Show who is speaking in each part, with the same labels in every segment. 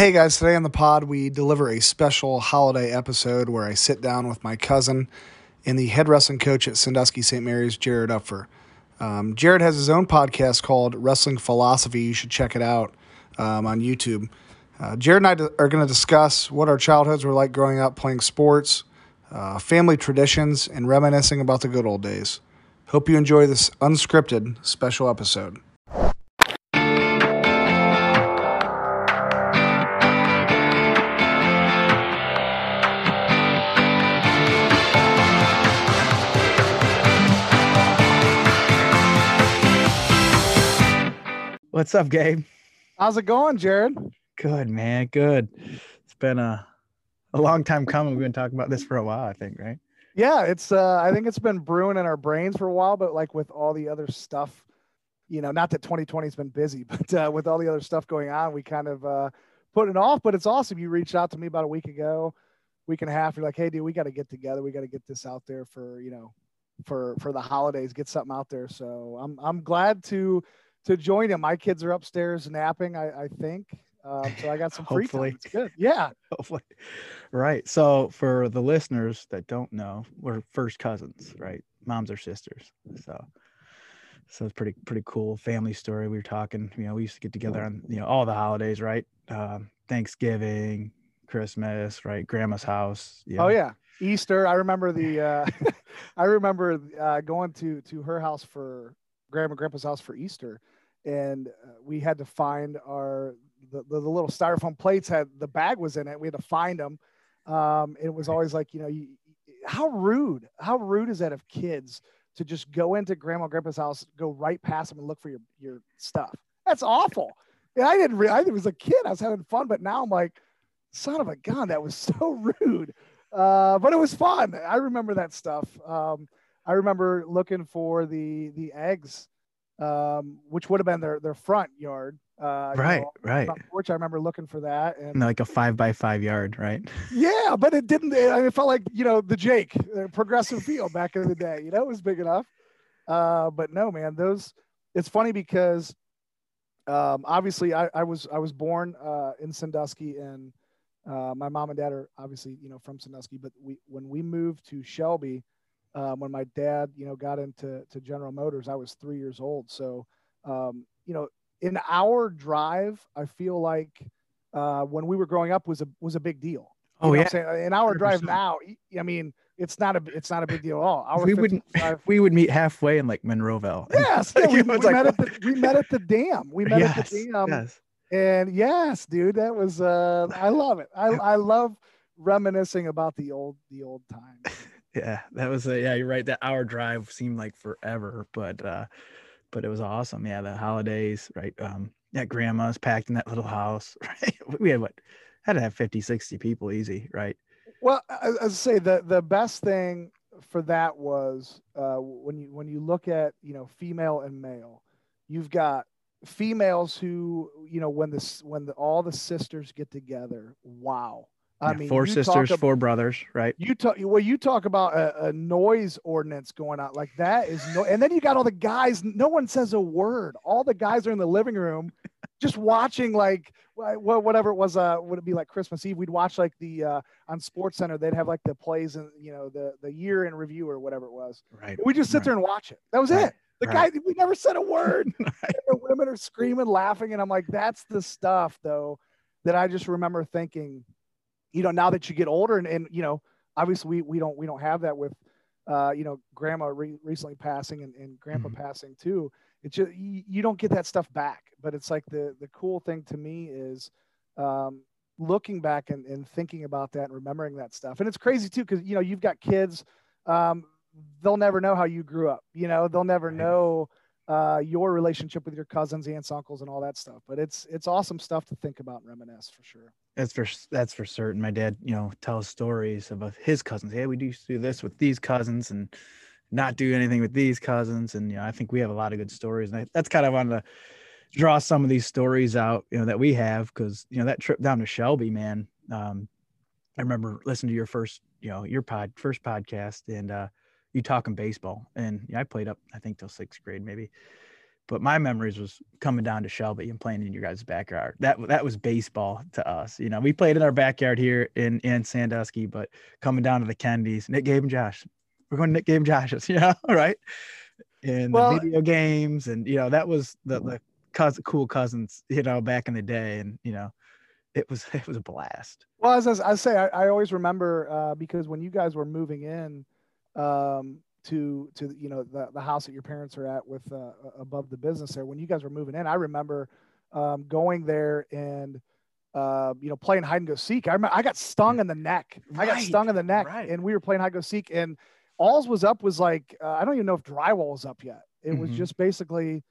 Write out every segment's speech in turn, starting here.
Speaker 1: Hey guys, today on the pod, we deliver a special holiday episode where I sit down with my cousin and the head wrestling coach at Sandusky St. Mary's, Jared Upfer. Um, Jared has his own podcast called Wrestling Philosophy. You should check it out um, on YouTube. Uh, Jared and I are going to discuss what our childhoods were like growing up playing sports, uh, family traditions, and reminiscing about the good old days. Hope you enjoy this unscripted special episode.
Speaker 2: What's up, Gabe?
Speaker 1: How's it going, Jared?
Speaker 2: Good, man. Good. It's been a a long time coming. We've been talking about this for a while, I think, right?
Speaker 1: Yeah, it's uh I think it's been brewing in our brains for a while, but like with all the other stuff, you know, not that 2020 has been busy, but uh, with all the other stuff going on, we kind of uh put it off. But it's awesome. You reached out to me about a week ago, week and a half. You're like, hey, dude, we got to get together. We got to get this out there for you know, for for the holidays. Get something out there. So I'm I'm glad to to join him. My kids are upstairs napping. I, I think. Um, so I got some free
Speaker 2: Hopefully.
Speaker 1: time. It's good. Yeah.
Speaker 2: Hopefully. Right. So for the listeners that don't know, we're first cousins, right? Moms are sisters. So so it's pretty pretty cool family story. We were talking, you know, we used to get together on, you know, all the holidays, right? Um, Thanksgiving, Christmas, right? Grandma's house. you
Speaker 1: Oh yeah. Easter. I remember the. Uh, I remember uh, going to to her house for grandma and grandpa's house for Easter, and uh, we had to find our the, the, the little styrofoam plates had the bag was in it. We had to find them. Um, it was always like you know you, how rude how rude is that of kids to just go into grandma and grandpa's house, go right past them and look for your your stuff. That's awful. And I didn't. Re- I was a kid. I was having fun, but now I'm like, son of a gun, that was so rude. Uh, but it was fun. I remember that stuff. Um, I remember looking for the the eggs, um, which would have been their their front yard. Uh, you
Speaker 2: Right,
Speaker 1: know,
Speaker 2: right.
Speaker 1: porch. I remember looking for that, and
Speaker 2: And like a five by five yard, right?
Speaker 1: yeah, but it didn't. It, it felt like you know the Jake uh, progressive field back in the day. You know, it was big enough. Uh, but no, man, those. It's funny because, um, obviously, I, I was I was born uh, in Sandusky, and uh, my mom and dad are obviously you know from Sandusky. But we when we moved to Shelby, um, when my dad you know got into to General Motors, I was three years old. So, um, you know, an hour drive, I feel like uh, when we were growing up was a was a big deal. You
Speaker 2: Oh yeah.
Speaker 1: what I'm saying? An hour drive
Speaker 2: 100%.
Speaker 1: now, I mean, it's not a it's not a big deal at all. Hour
Speaker 2: we wouldn't
Speaker 1: drive.
Speaker 2: we would meet halfway in like Monroeville.
Speaker 1: Yes, yeah, we, we
Speaker 2: like,
Speaker 1: met at the we met at the dam. We met
Speaker 2: yes,
Speaker 1: at the dam,
Speaker 2: yes.
Speaker 1: and yes, dude, that was uh, I love it. I I love reminiscing about the old the old times.
Speaker 2: Yeah, that was a yeah, you're right. That hour drive seemed like forever, but uh but it was awesome. Yeah, the holidays, right? Um yeah, grandma's packed in that little house, right? We had what had to have 50, 60 people easy, right?
Speaker 1: Well, as I say, the the best thing for that was uh, when you when you look at you know female and male, you've got females who you know when this when the, all the sisters get together. Wow, I
Speaker 2: Yeah,
Speaker 1: mean,
Speaker 2: four sisters,
Speaker 1: ab-
Speaker 2: four brothers, right?
Speaker 1: You talk well. You talk about a, a noise ordinance going on like that is no, and then you got all the guys. No one says a word. All the guys are in the living room, just watching like wha- wha- whatever it was. Uh, would it be like Christmas Eve? We'd watch like the uh, on Sports Center. They'd have like the plays and you know the the year in review or whatever it was.
Speaker 2: Right.
Speaker 1: We just sit
Speaker 2: Right.
Speaker 1: there and watch it. That was
Speaker 2: Right,
Speaker 1: it. The
Speaker 2: right.
Speaker 1: guy, we never said a word. The women are screaming, laughing, and I'm like, that's the stuff though that I just remember thinking, you know, now that you get older, and, and you know, obviously we, we don't we don't have that with, uh, you know, grandma re- recently passing and, and grandpa
Speaker 2: Mhm.
Speaker 1: passing too. It's just you, you don't get that stuff back. But it's like the the cool thing to me is. Um, looking back and, and thinking about that and remembering that stuff and it's crazy too because you know you've got kids um, they'll never know how you grew up you know they'll never know uh, your relationship with your cousins aunts uncles and all that stuff but it's it's awesome stuff to think about and reminisce for sure
Speaker 2: That's for that's for certain. My dad, you know, tells stories about his cousins. Yeah, we to do this with these cousins and not do anything with these cousins. And you know, I think we have a lot of good stories. And I, that's kind of wanted to draw some of these stories out, you know, that we have because you know that trip down to Shelby, man. Um, I remember listening to your first, you know, your pod first podcast and uh you talking baseball. And yeah, I played up, I think till sixth grade maybe. but my memories was coming down to Shelby and playing in your guys' backyard. That that was baseball to us. You know, we played in our backyard here in in Sandusky, but coming down to the Kennedys, Nick, Gabe, and Josh. We're going to Nick, Gabe, and Josh's. You know, right? And well, the video games, and you know, that was the the cousin, cool cousins. You know, back in the day, and you know, it was it was a blast.
Speaker 1: Well, as I, I say, I, I, always remember uh, because when you guys were moving in, um, to to you know the, the house that your parents are at with uh, above the business there when you guys were moving in i remember um, going there and uh, you know playing hide and go seek i remember i got stung in the neck right. i got stung in the neck right. and we were playing hide and go seek and alls was up was like uh, i don't even know if drywall was up yet it mm-hmm. was just basically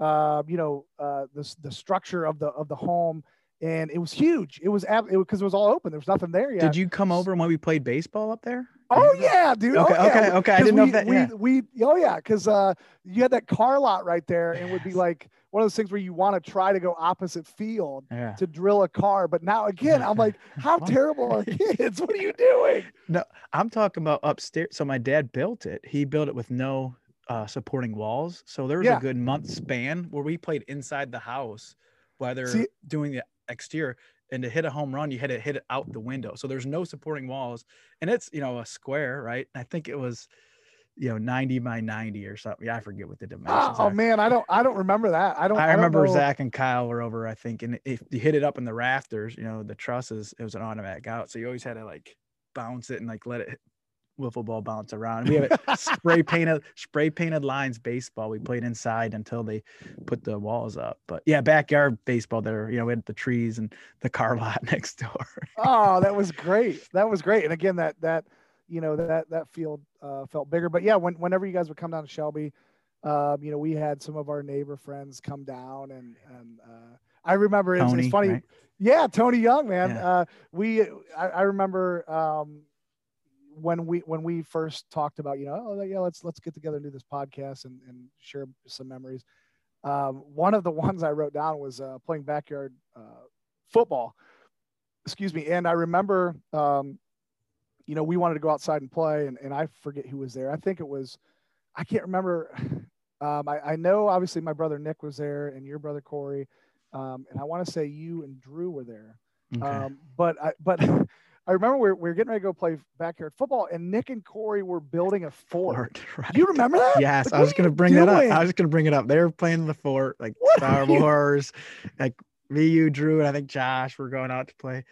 Speaker 1: uh, you know uh, the, the structure of the of the home and it was huge. It was because it, it, was all open. There was nothing there yet.
Speaker 2: Did you come over when we played baseball up there?
Speaker 1: Oh yeah, dude.
Speaker 2: Okay,
Speaker 1: oh,
Speaker 2: okay, okay. I didn't
Speaker 1: we,
Speaker 2: know that. Yeah.
Speaker 1: We, we, oh yeah, because uh, you had that car lot right there, and yes. would be like one of those things where you want to try to go opposite field yeah. to drill a car. But now again, I'm like, how terrible are kids? What are you doing?
Speaker 2: No, I'm talking about upstairs. So my dad built it. He built it with no uh, supporting walls. So there was yeah. a good month span where we played inside the house, whether See, doing the exterior and to hit a home run, you had to hit it out the window. So there's no supporting walls, and it's you know a square, right? I think it was, you know, 90 by 90 or something. Yeah, I forget what the dimensions.
Speaker 1: Oh,
Speaker 2: are.
Speaker 1: man, I don't I don't remember that. I don't.
Speaker 2: I,
Speaker 1: I
Speaker 2: remember
Speaker 1: don't
Speaker 2: Zach and Kyle were over. I think, and if you hit it up in the rafters, you know, the trusses, it was an automatic out. So you always had to like bounce it and like let it wiffle ball bounce around. We have spray painted, spray painted lines baseball. We played inside until they put the walls up. But yeah, backyard baseball there, you know, we had the trees and the car lot next door.
Speaker 1: oh, that was great. That was great. And again, that, that, you know, that, that field uh, felt bigger, but yeah, when, whenever you guys would come down to Shelby, um, you know, we had some of our neighbor friends come down and, and, uh, I remember it was, Tony, it's funny. Right? Yeah. Tony Young, man. Yeah. Uh, we, I, I remember, um, when we when we first talked about you know oh yeah let's let's get together and do this podcast and, and share some memories um, one of the ones i wrote down was uh, playing backyard uh, football. Excuse me. And i remember um, you know we wanted to go outside and play and, and i forget who was there. I think it was i can't remember. Um, I, I, know obviously my brother nick was there and your brother corey. Um, and i want to say you and drew were there. Okay. Um, but i but I remember we were, we were getting ready to go play backyard football, and Nick and Corey were building a fort. fort right. You remember that?
Speaker 2: Yes, like, I was going to bring doing? that up. I was going to bring it up. They were playing the fort, like what Star Wars, like me, you, Drew, and I think Josh were going out to play,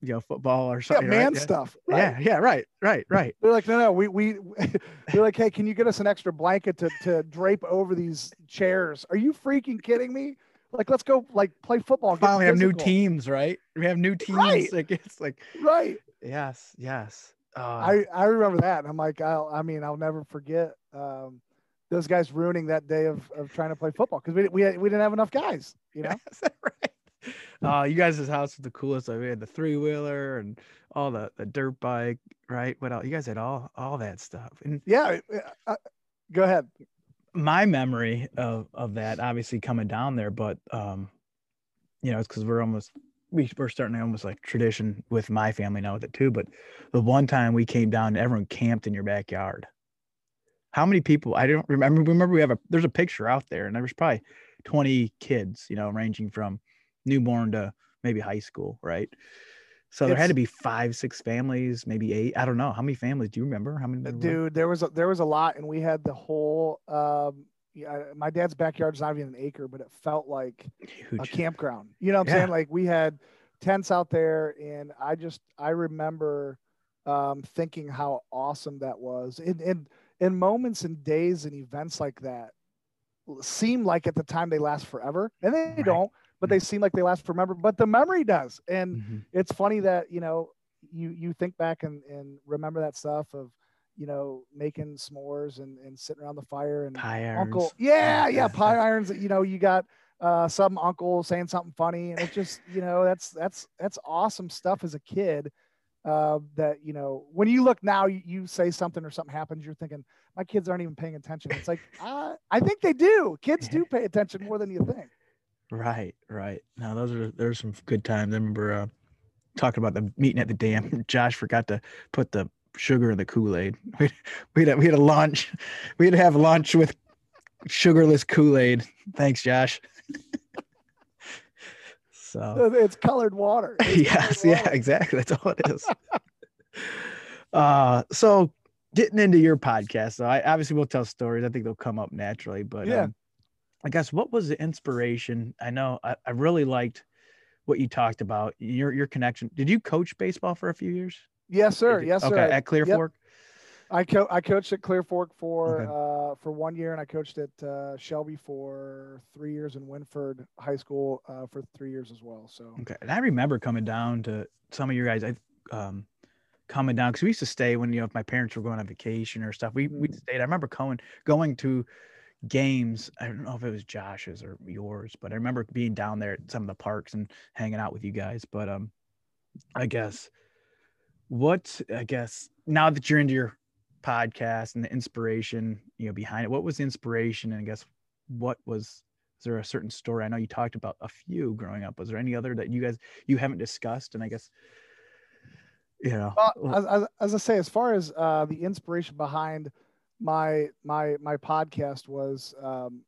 Speaker 2: you know, football or something.
Speaker 1: Yeah, man right? stuff.
Speaker 2: Right. Yeah, yeah, right, right, right.
Speaker 1: They're like, no, no, we we they're like, hey, can you get us an extra blanket to to drape over these chairs? Are you freaking kidding me? Like let's go like play football.
Speaker 2: Finally have new teams, right? We have new teams. Right. Like it's like
Speaker 1: right.
Speaker 2: Yes, yes.
Speaker 1: Uh, I I remember that. And I'm like, I'll, I mean, I'll never forget um, those guys ruining that day of, of trying to play football because we we we didn't have enough guys. You know,
Speaker 2: right? Uh, you guys' house was the coolest. Like we had the three wheeler and all the the dirt bike, right? What else? You guys had all all that stuff. And
Speaker 1: yeah, uh, go ahead
Speaker 2: my memory of of that obviously coming down there, but um, you know, it's because we're almost we, we're starting to almost like tradition with my family now with it too. But the one time we came down, everyone camped in your backyard. How many people? I don't remember. Remember, we have a there's a picture out there, and there was probably 20 kids, you know, ranging from newborn to maybe high school, right? So there had to be five, six families, maybe eight. I don't know how many families. Do you remember how many?
Speaker 1: Dude, there was a, there was a lot, and we had the whole. Um, yeah, my dad's backyard is not even an acre, but it felt like Huge. a campground. You know what I'm yeah. saying? Like we had tents out there, and I just I remember um, thinking how awesome that was. In in in moments and days and events like that, seem like at the time they last forever, and they right. don't but they seem like they last forever. But the memory does, and mm-hmm. it's funny that you know you you think back and and remember that stuff of you know making s'mores and and sitting around the fire and
Speaker 2: pie irons.
Speaker 1: uncle yeah yeah pie irons you know you got uh, some uncle saying something funny and it just you know that's that's that's awesome stuff as a kid uh, that you know when you look now you, you, say something or something happens you're thinking my kids aren't even paying attention it's like uh, i think they do kids do pay attention more than you think
Speaker 2: Right, right. Now those are there's some good times. I remember uh, talking about the meeting at the dam. Josh forgot to put the sugar in the Kool Aid. We we had a, we had a lunch. We had to have lunch with sugarless Kool-Aid. Thanks, Josh. so
Speaker 1: it's colored water. It's
Speaker 2: yes,
Speaker 1: colored
Speaker 2: yeah,
Speaker 1: water.
Speaker 2: exactly. That's all it is. uh so getting into your podcast, so I obviously will tell stories. I think they'll come up naturally, but
Speaker 1: Yeah.
Speaker 2: um, I guess what was the inspiration? I know I, I really liked what you talked about your your connection. Did you coach baseball for a few years?
Speaker 1: Yes, sir. Yes,
Speaker 2: okay,
Speaker 1: sir.
Speaker 2: at Clear
Speaker 1: Yep.
Speaker 2: Fork.
Speaker 1: I co- I coached at Clear Fork for
Speaker 2: Okay.
Speaker 1: uh, for one year, and I coached at uh, Shelby for three years, and Wynford High School uh, for three years as well. So
Speaker 2: Okay, and I remember coming down to some of you guys. I um coming down because we used to stay when you know if my parents were going on vacation or stuff. We we
Speaker 1: Mm.
Speaker 2: stayed. I remember going going to games. I don't know if it was Josh's or yours, but I remember being down there at some of the parks and hanging out with you guys. But um, I guess what I guess now that you're into your podcast and the inspiration you know behind it, what was the inspiration? And I guess what was is there a certain story? I know you talked about a few growing up. Was there any other that you guys you haven't discussed? And I guess you know,
Speaker 1: Well, as, as, as I say, as far as uh, the inspiration behind my my my podcast was, um,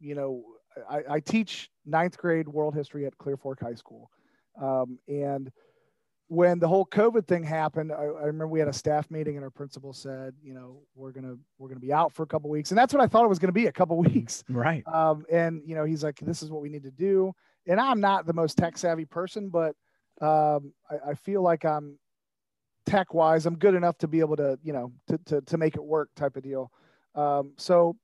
Speaker 1: you know, I, I teach ninth grade world history at Clear Fork High School, um, and when the whole COVID thing happened, I, I remember we had a staff meeting and our principal said, you know, we're gonna we're gonna be out for a couple weeks, and that's what I thought it was gonna be a couple weeks.
Speaker 2: right.
Speaker 1: Um, and you know, he's like, this is what we need to do. And I'm not the most tech savvy person, but um, I, I feel like I'm tech wise, I'm good enough to be able to, you know, to, to, to make it work type of deal. Um, so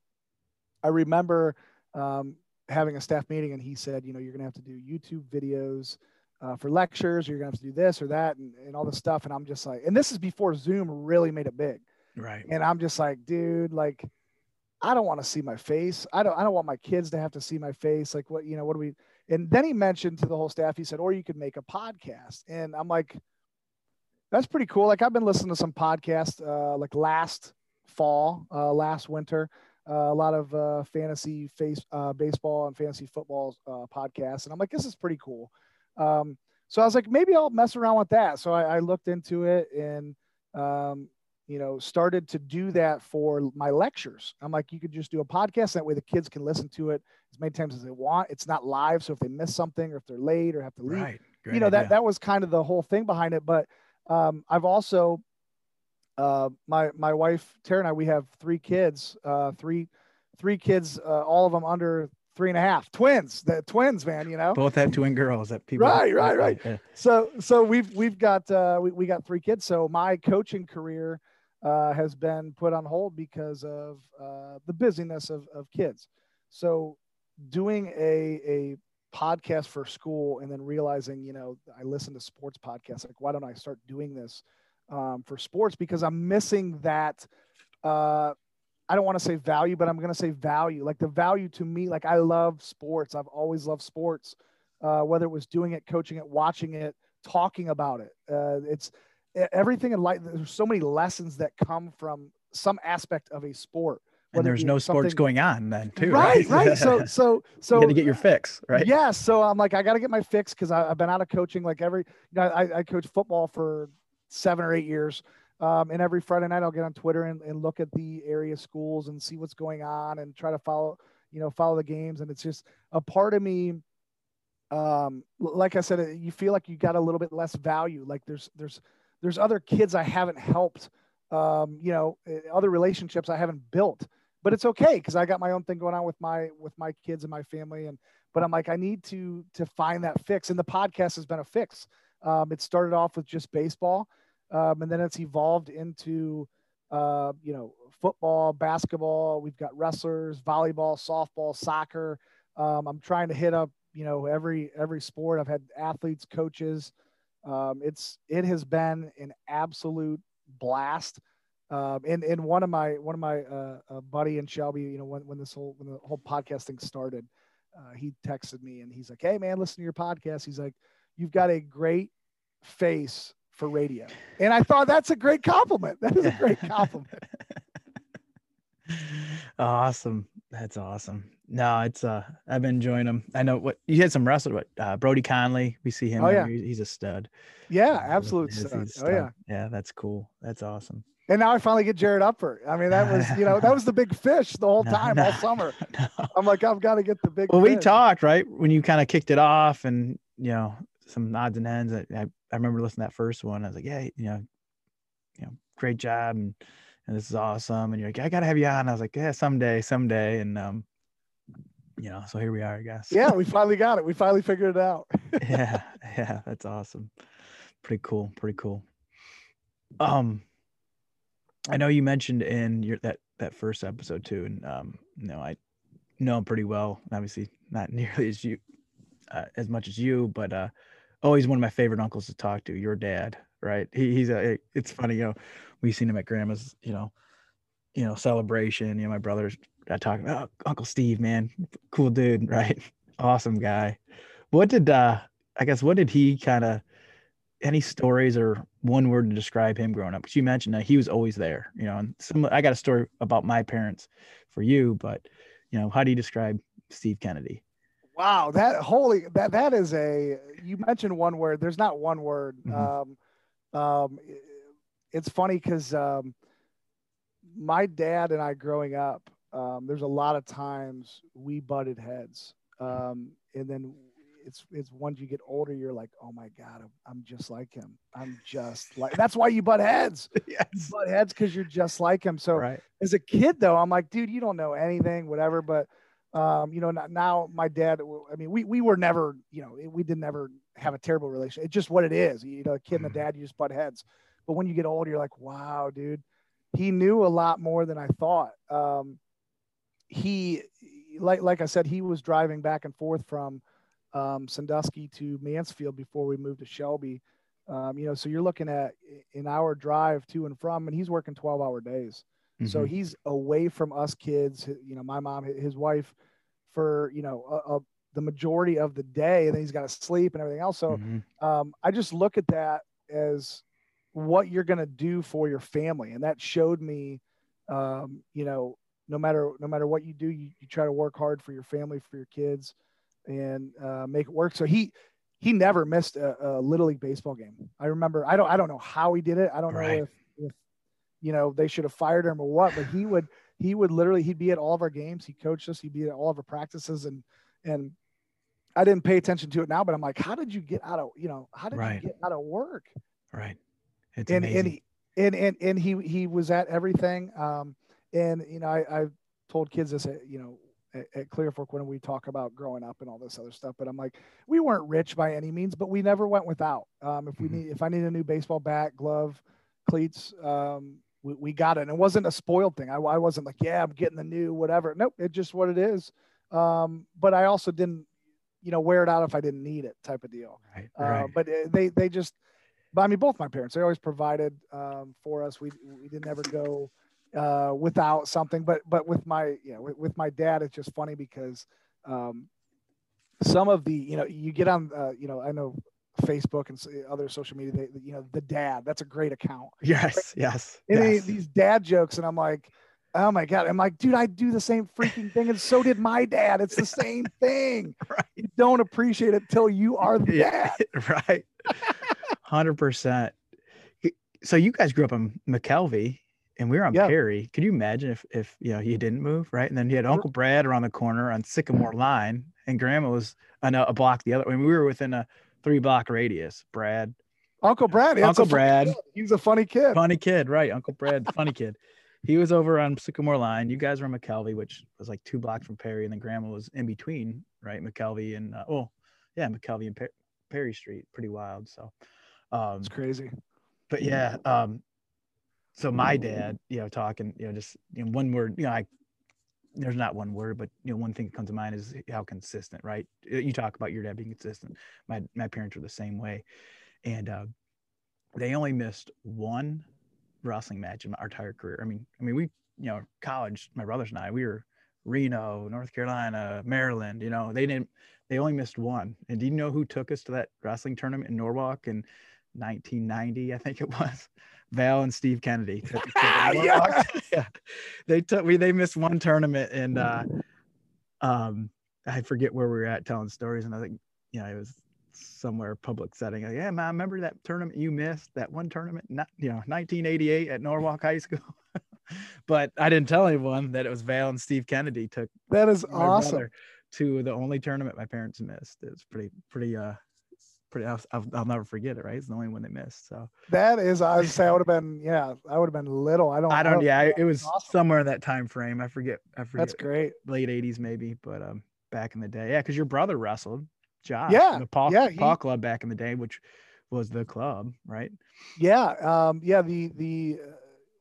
Speaker 1: I remember um, having a staff meeting and he said, you know, you're going to have to do YouTube videos uh, for lectures, or you're going to have to do this or that and, and all this stuff. And I'm just like, and this is before Zoom really made it big.
Speaker 2: Right.
Speaker 1: And I'm just like, dude, like, I don't want to see my face. I don't, I don't want my kids to have to see my face. Like what, you know, what do we, and then he mentioned to the whole staff, he said, or you could make a podcast. And I'm like, that's pretty cool. Like I've been listening to some podcasts, uh, like last fall, uh, last winter, uh, a lot of, uh, fantasy face, uh, baseball and fantasy football, uh, podcasts. And I'm like, this is pretty cool. Um, so I was like, maybe I'll mess around with that. So I, I looked into it and, um, you know, started to do that for my lectures. I'm like, you could just do a podcast. That way the kids can listen to it as many times as they want. It's not live. So if they miss something or if they're late or have to leave,
Speaker 2: Right.
Speaker 1: you know, that, that was kind of the whole thing behind it. But um, I've also, uh, my, my wife, Tara and I, we have three kids, uh, three, three kids, uh, all of them under three and a half twins, the twins, man, you know?
Speaker 2: both have twin girls that people
Speaker 1: Right, right, right.
Speaker 2: Yeah.
Speaker 1: so so we've we've got uh we, we got three kids so my coaching career uh has been put on hold because of uh the busyness of of kids so doing a a podcast for school and then realizing you know i listen to sports podcasts like why don't i start doing this um, for sports because i'm missing that uh I don't want to say value, but I'm going to say value. Like the value to me, like I love sports. I've always loved sports, uh, whether it was doing it, coaching it, watching it, talking about it. Uh, it's everything in life. There's so many lessons that come from some aspect of a sport.
Speaker 2: And there's no sports going on then too.
Speaker 1: Right, right. So, so, so
Speaker 2: you got to get your fix, right?
Speaker 1: yeah. So I'm like, I got to get my fix because I've been out of coaching. Like every, you know, I, I coach football for seven or eight years. Um, and every Friday night I'll get on Twitter and, and look at the area schools and see what's going on and try to follow, you know, follow the games. And it's just a part of me. Um, like I said, uh, you feel like you got a little bit less value. Like there's, there's, there's other kids I haven't helped, um, you know, uh, other relationships I haven't built, but it's okay. Cause I got my own thing going on with my, with my kids and my family. And, but I'm like, I need to, to find that fix. And the podcast has been a fix. Um, it started off with just baseball. Um, and then it's evolved into, uh, you know, football, basketball. We've got wrestlers, volleyball, softball, soccer. Um, I'm trying to hit up, you know, every every sport. I've had athletes, coaches. Um, it's it has been an absolute blast. Um, and and one of my one of my uh, uh, buddy and Shelby, you know, when when this whole when the whole podcast thing started, uh, he texted me and he's like, "Hey man, listen to your podcast." He's like, "You've got a great face for radio," and I thought that's a great compliment. That is a great compliment.
Speaker 2: Awesome. That's awesome. No, it's uh I've been enjoying them. I know what you had some wrestlers, what uh Brody Conley. We see him.
Speaker 1: Oh, yeah.
Speaker 2: He's a stud.
Speaker 1: Yeah, absolute stud.
Speaker 2: he's
Speaker 1: Oh yeah.
Speaker 2: Yeah, that's cool. That's awesome.
Speaker 1: And now I finally get Jared Upper. I mean, that was you know that was the big fish the whole
Speaker 2: No,
Speaker 1: time
Speaker 2: no,
Speaker 1: all summer.
Speaker 2: no.
Speaker 1: I'm like I've got to get the big.
Speaker 2: Well, we talked right when you kind of kicked it off, and you know some odds and ends. I, I, I remember listening to that first one. I was like, yeah, you know, you know, great job, and and this is awesome. And you're like, I gotta have you on. I was like, yeah, someday, someday, and um, you know, so here we are, I guess.
Speaker 1: Yeah, we finally got it. We finally figured it out.
Speaker 2: yeah, yeah, that's awesome. Pretty cool, pretty cool. Um, I know you mentioned in your that that first episode too, and um, you know, I know him pretty well. Obviously, not nearly as you, uh, as much as you, but uh, always one of my favorite uncles to talk to. Your dad, right? He, he's a. It's funny, you know, We've seen him at grandma's, you know, you know, celebration. You know, my brothers got talking about oh, Uncle Steve, man, cool dude, right? Awesome guy. What did uh I guess what did he kind of any stories or one word to describe him growing up? Because you mentioned that he was always there, you know. And some I got a story about my parents for you, but you know, how do you describe Steve Kennedy?
Speaker 1: Wow, that holy that that is a you mentioned one word. There's not one word.
Speaker 2: Mhm.
Speaker 1: Um, um, it's funny because um, my dad and I growing up, um, there's a lot of times we butted heads, um, and then it's it's once you get older, you're like, oh my god, I'm, I'm just like him. I'm just like. That's why you butt heads. You
Speaker 2: yes.
Speaker 1: butt heads because you're just like him. So
Speaker 2: Right.
Speaker 1: as a kid though i'm like dude you don't know anything whatever but um you know now my dad i mean we we were never you know we did never have a terrible relationship it's just what it is you know a kid and a
Speaker 2: Mhm.
Speaker 1: dad you just butt heads but when you get older you're like wow dude he knew a lot more than i thought um he like like i said he was driving back and forth from um sandusky to mansfield before we moved to shelby um, you know so you're looking at an hour drive to and from and he's working 12 hour days so
Speaker 2: Mhm.
Speaker 1: he's away from us kids you know my mom his wife for you know a, a, the majority of the day and then he's got to sleep and everything else so
Speaker 2: Mhm.
Speaker 1: um, i just look at that as what you're going to do for your family and that showed me um, you know no matter no matter what you do you, you try to work hard for your family for your kids and uh, make it work so he he never missed a, a little league baseball game i remember i don't i don't know how he did it i don't
Speaker 2: Right.
Speaker 1: know if if you know they should have fired him or what but he would he would literally he'd be at all of our games he coached us he'd be at all of our practices and and i didn't pay attention to it now but i'm like how did you get out of you know how did
Speaker 2: Right.
Speaker 1: you get out of work
Speaker 2: Right. It's
Speaker 1: and
Speaker 2: amazing.
Speaker 1: and he, and and and he he was at everything. Um, and you know, I I've told kids this, at, you know, at, at Clear Fork when we talk about growing up and all this other stuff. But I'm like, we weren't rich by any means, but we never went without. Um, if we
Speaker 2: Mhm.
Speaker 1: need, if I need a new baseball bat, glove, cleats, um, we, we got it. And it wasn't a spoiled thing. I, I wasn't like, yeah, I'm getting the new whatever. Nope, it's just what it is. Um, but I also didn't, you know, wear it out if I didn't need it, type of deal.
Speaker 2: right.
Speaker 1: Uh, but uh, they they just, but I mean, both my parents they always provided um, for us. We we didn't ever go uh, without something. But but with my you know with, with my dad, it's just funny because um, some of the you know you get on uh, you know I know Facebook and other social media. They, you know the dad that's a great account.
Speaker 2: yes. Yes.
Speaker 1: And they- these dad jokes, and I'm like. Oh my god! I'm like, dude, I do the same freaking thing, and so did my dad. It's the same thing.
Speaker 2: Right.
Speaker 1: You don't appreciate it till you are the
Speaker 2: Yeah,
Speaker 1: dad.
Speaker 2: right. Hundred percent. So you guys grew up in McKelvey, and we were on
Speaker 1: Yeah.
Speaker 2: Perry. Could you imagine if if you know he didn't move, right? And then he had Uncle Brad around the corner on Sycamore Line, and Grandma was on a, a block the other. I mean, we were within a three block radius. Brad,
Speaker 1: Uncle Brad.
Speaker 2: Uncle Brad.
Speaker 1: kid. He was a funny kid.
Speaker 2: funny kid, right? Uncle Brad, funny kid. He was over on Sycamore Line. You guys were in McKelvey, which was like two blocks from Perry, and then Grandma was in between, right? McKelvey and uh, oh, yeah, McKelvey and Per- Perry Street. Pretty wild. So, um,
Speaker 1: It's crazy.
Speaker 2: but yeah, um, so my dad, you know, talking, you know, just you know, one word, you know, I there's not one word, but you know, one thing that comes to mind is how consistent, right? You talk about your dad being consistent. My my parents were the same way, and uh, they only missed one wrestling match in our entire career. I mean, I mean, we, you know, college, my brothers and I, we were Reno, North Carolina, Maryland. You know, they didn't. They only missed one. And do you know who took us to that wrestling tournament in Norwalk? in 1990, I think it was. Val and Steve Kennedy.
Speaker 1: yeah.
Speaker 2: yeah. They took we they missed one tournament and uh um I forget where we were at telling stories and I think yeah, it was somewhere public setting. Like, yeah, man, I remember that tournament you missed, that one tournament, not you know, 1988 at Norwalk High School. but I didn't tell anyone that it was Val and Steve Kennedy took
Speaker 1: that is awesome
Speaker 2: to the only tournament my parents missed. It was pretty pretty uh pretty I'll, I'll, never forget it right? It's the only one they missed so.
Speaker 1: That is i would say i would have been yeah i would have been little. I don't
Speaker 2: i don't, I yeah it was awesome. somewhere in that time frame. I forget i forget
Speaker 1: that's great.
Speaker 2: late 80s maybe but um back in the day. Yeah because your brother wrestled Josh,
Speaker 1: yeah
Speaker 2: the paw,
Speaker 1: yeah,
Speaker 2: paw club back in the day which was the club right?
Speaker 1: Yeah um yeah the the uh,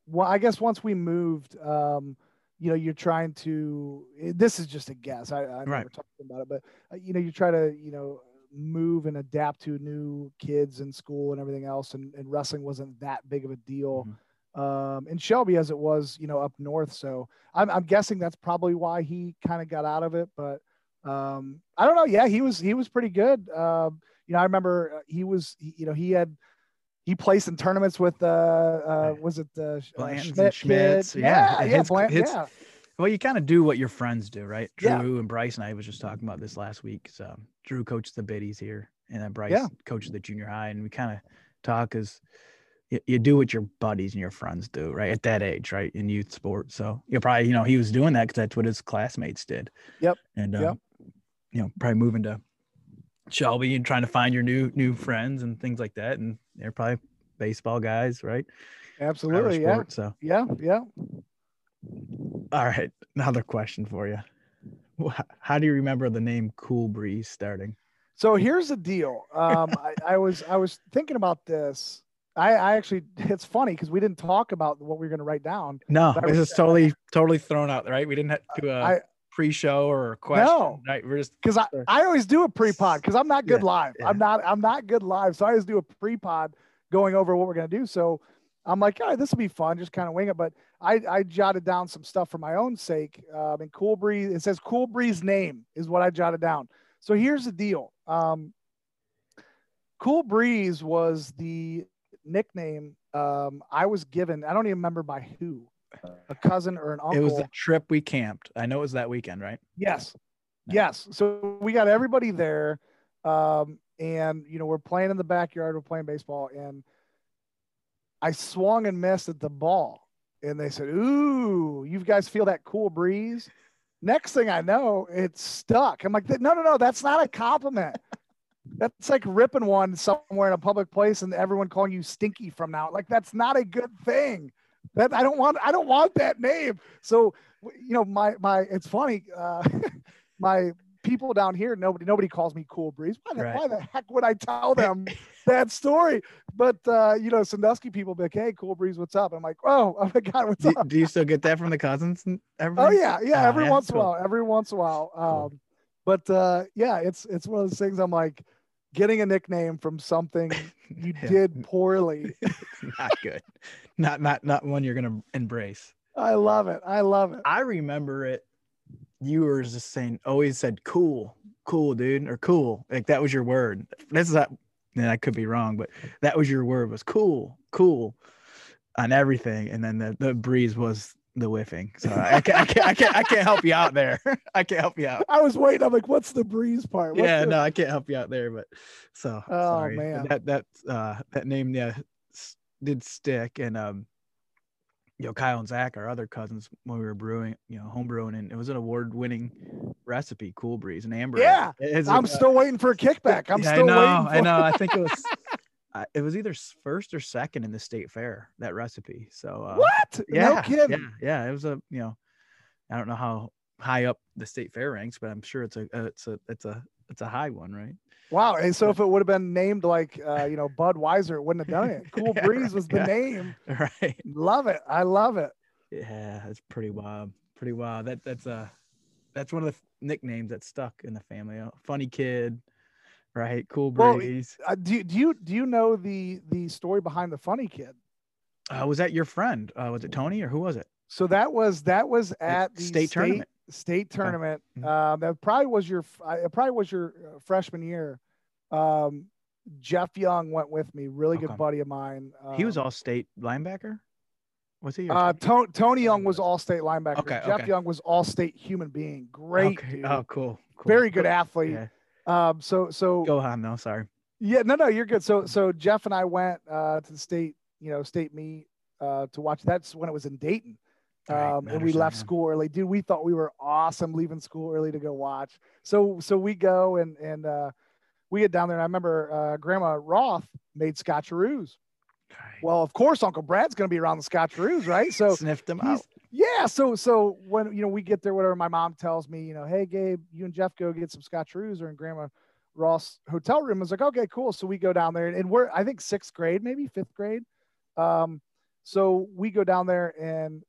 Speaker 1: well i guess once we moved um you know you're trying to this is just a guess. I i'm right. talking about it but uh, you know you try to you know move and adapt to new kids in school and everything else. And, and wrestling wasn't that big of a deal mm-hmm. um, in Shelby as it was, you know, up north. So I'm, I'm guessing that's probably why he kind of got out of it. But um, I don't know. Yeah, he was he was pretty good. Uh, you know, I remember uh, he was he, you know he had he placed in tournaments with uh, uh was it the uh, Schmidt
Speaker 2: Schmitz? Yeah,
Speaker 1: yeah, yeah, Bland, yeah.
Speaker 2: Well, you kind of do what your friends do, right? Drew yeah. and Bryce and I was just talking about this last week. So Drew coached the biddies here, and then Bryce yeah. coached the junior high, and we kind of talk as you, you, do what your buddies and your friends do, right? At that age, right? In youth sports. So you probably, you know, he was doing that because that's what his classmates did.
Speaker 1: Yep.
Speaker 2: And um,
Speaker 1: yep.
Speaker 2: you know, probably moving to Shelby and trying to find your new new friends and things like that. And they're probably baseball guys, right?
Speaker 1: Absolutely. Sport, yeah.
Speaker 2: So
Speaker 1: yeah, yeah.
Speaker 2: All right, another question for you. How do you remember the name Cool Breeze starting?
Speaker 1: So here's the deal. Um, I, I, was I was thinking about this. I, I actually it's funny because we didn't talk about what we were going to write down.
Speaker 2: No, this is totally totally thrown out, right? We didn't have do a I, pre-show or a question. No, right? We're just
Speaker 1: because I, I always do a pre-pod because I'm not good yeah, live. Yeah. I'm not I'm not good live, so I always do a pre-pod going over what we're going to do. So I'm like, all right, this will be fun, just kind of wing it. But I, I jotted down some stuff for my own sake. Um, and Cool Breeze, it says Cool Breeze name is what I jotted down. So here's the deal. Um, cool Breeze was the nickname um, I was given. I don't even remember by who, a cousin or an uncle.
Speaker 2: It was the trip we camped. I know it was that weekend, right?
Speaker 1: Yes. Yes. So we got everybody there. Um, and, you know, we're playing in the backyard, we're playing baseball. And I swung and missed at the ball. And they said, Ooh, you guys feel that cool breeze? Next thing I know, it's stuck. I'm like, No, no, no, that's not a compliment. that's like ripping one somewhere in a public place and everyone calling you stinky from now. Like, that's not a good thing. That I don't want, I don't want that name. So, you know, my, my, it's funny. Uh, my people down here, nobody nobody calls me Cool Breeze. Why the, right. why the heck would I tell them that story? But uh, you know, Sandusky people be like, "Hey, Cool Breeze, what's up?" I'm like, "Oh, oh my God, what's
Speaker 2: do,
Speaker 1: up?"
Speaker 2: Do you still get that from the cousins?
Speaker 1: Oh yeah, yeah. Every once in a while, every once in a while. Um, cool. But uh, yeah, it's it's one of those things. I'm like, getting a nickname from something you yeah. did poorly.
Speaker 2: not good. Not not not one you're gonna embrace.
Speaker 1: I love it. I love it.
Speaker 2: I remember it you were just saying always said cool, cool, dude, or cool. Like that was your word. This is that and I could be wrong, but that was your word was cool, cool on everything. And then the, the breeze was the whiffing. So I can't, I can't, I can't, I can't help you out there. I can't help you out.
Speaker 1: I was waiting. I'm like, what's the breeze part? What's
Speaker 2: yeah,
Speaker 1: the...
Speaker 2: no, I can't help you out there. But so,
Speaker 1: oh sorry. man,
Speaker 2: that, that, uh, that name, yeah, did stick. And, um, you know, Kyle and Zach, our other cousins, when we were brewing, you know, home brewing, and it was an award winning recipe, Cool Breeze and Amber.
Speaker 1: Yeah. I'm still waiting for a kickback. I'm yeah, still
Speaker 2: I know,
Speaker 1: waiting. For...
Speaker 2: I know. I think it was, uh, it was either first or second in the state fair, that recipe. So, uh,
Speaker 1: what?
Speaker 2: Yeah.
Speaker 1: No kidding.
Speaker 2: Yeah. Yeah. It was a, you know, I don't know how high up the state fair ranks, but I'm sure it's a, uh, it's a, it's a, it's a high one, right?
Speaker 1: Wow. And so if it would have been named like, uh, you know, Budweiser, it wouldn't have done it. Cool yeah, Breeze was the yeah. name.
Speaker 2: Right.
Speaker 1: Love it. I love it.
Speaker 2: Yeah, That's pretty wild. Pretty wild. That that's a uh, that's one of the nicknames that stuck in the family. Uh, funny kid, right? Cool breeze.
Speaker 1: Well, uh, do do you do you know the the story behind the funny kid?
Speaker 2: Uh, was that your friend? Uh, was it Tony or who was it?
Speaker 1: So that was that was at the
Speaker 2: state, state tournament.
Speaker 1: State tournament. Mm-hmm. Um, that probably was your. It probably was your uh, freshman year. Um, Jeff Young went with me, really good buddy of mine.
Speaker 2: he was
Speaker 1: Um,
Speaker 2: all state linebacker. Was he?
Speaker 1: Uh, To- Tony Young was all state linebacker.
Speaker 2: Okay,
Speaker 1: Jeff
Speaker 2: okay.
Speaker 1: Young was all state human being. Great,
Speaker 2: Okay. Oh, cool. cool.
Speaker 1: very good athlete.
Speaker 2: Yeah.
Speaker 1: Um, so so
Speaker 2: Go on though. Sorry.
Speaker 1: yeah, no, no, you're good. So so Jeff and I went uh, to the state, you know, state meet uh, to watch. That's when it was in Dayton.
Speaker 2: Right,
Speaker 1: Um, and we left school early, dude. We thought we were awesome leaving school early to go watch. So so we go and and uh, we get down there. And I remember uh, Grandma Roth made scotcheroos. Well, of course, Uncle Brad's going to be around the scotcheroos, right? So
Speaker 2: sniffed
Speaker 1: he's-
Speaker 2: out.
Speaker 1: yeah, so so when you know we get there, whatever my mom tells me, you know, hey Gabe, you and Jeff go get some scotcheroos or in Grandma Roth hotel room. I was like, okay, cool. So we go down there, and we're I think sixth grade, maybe fifth grade. Um, so we go down there, and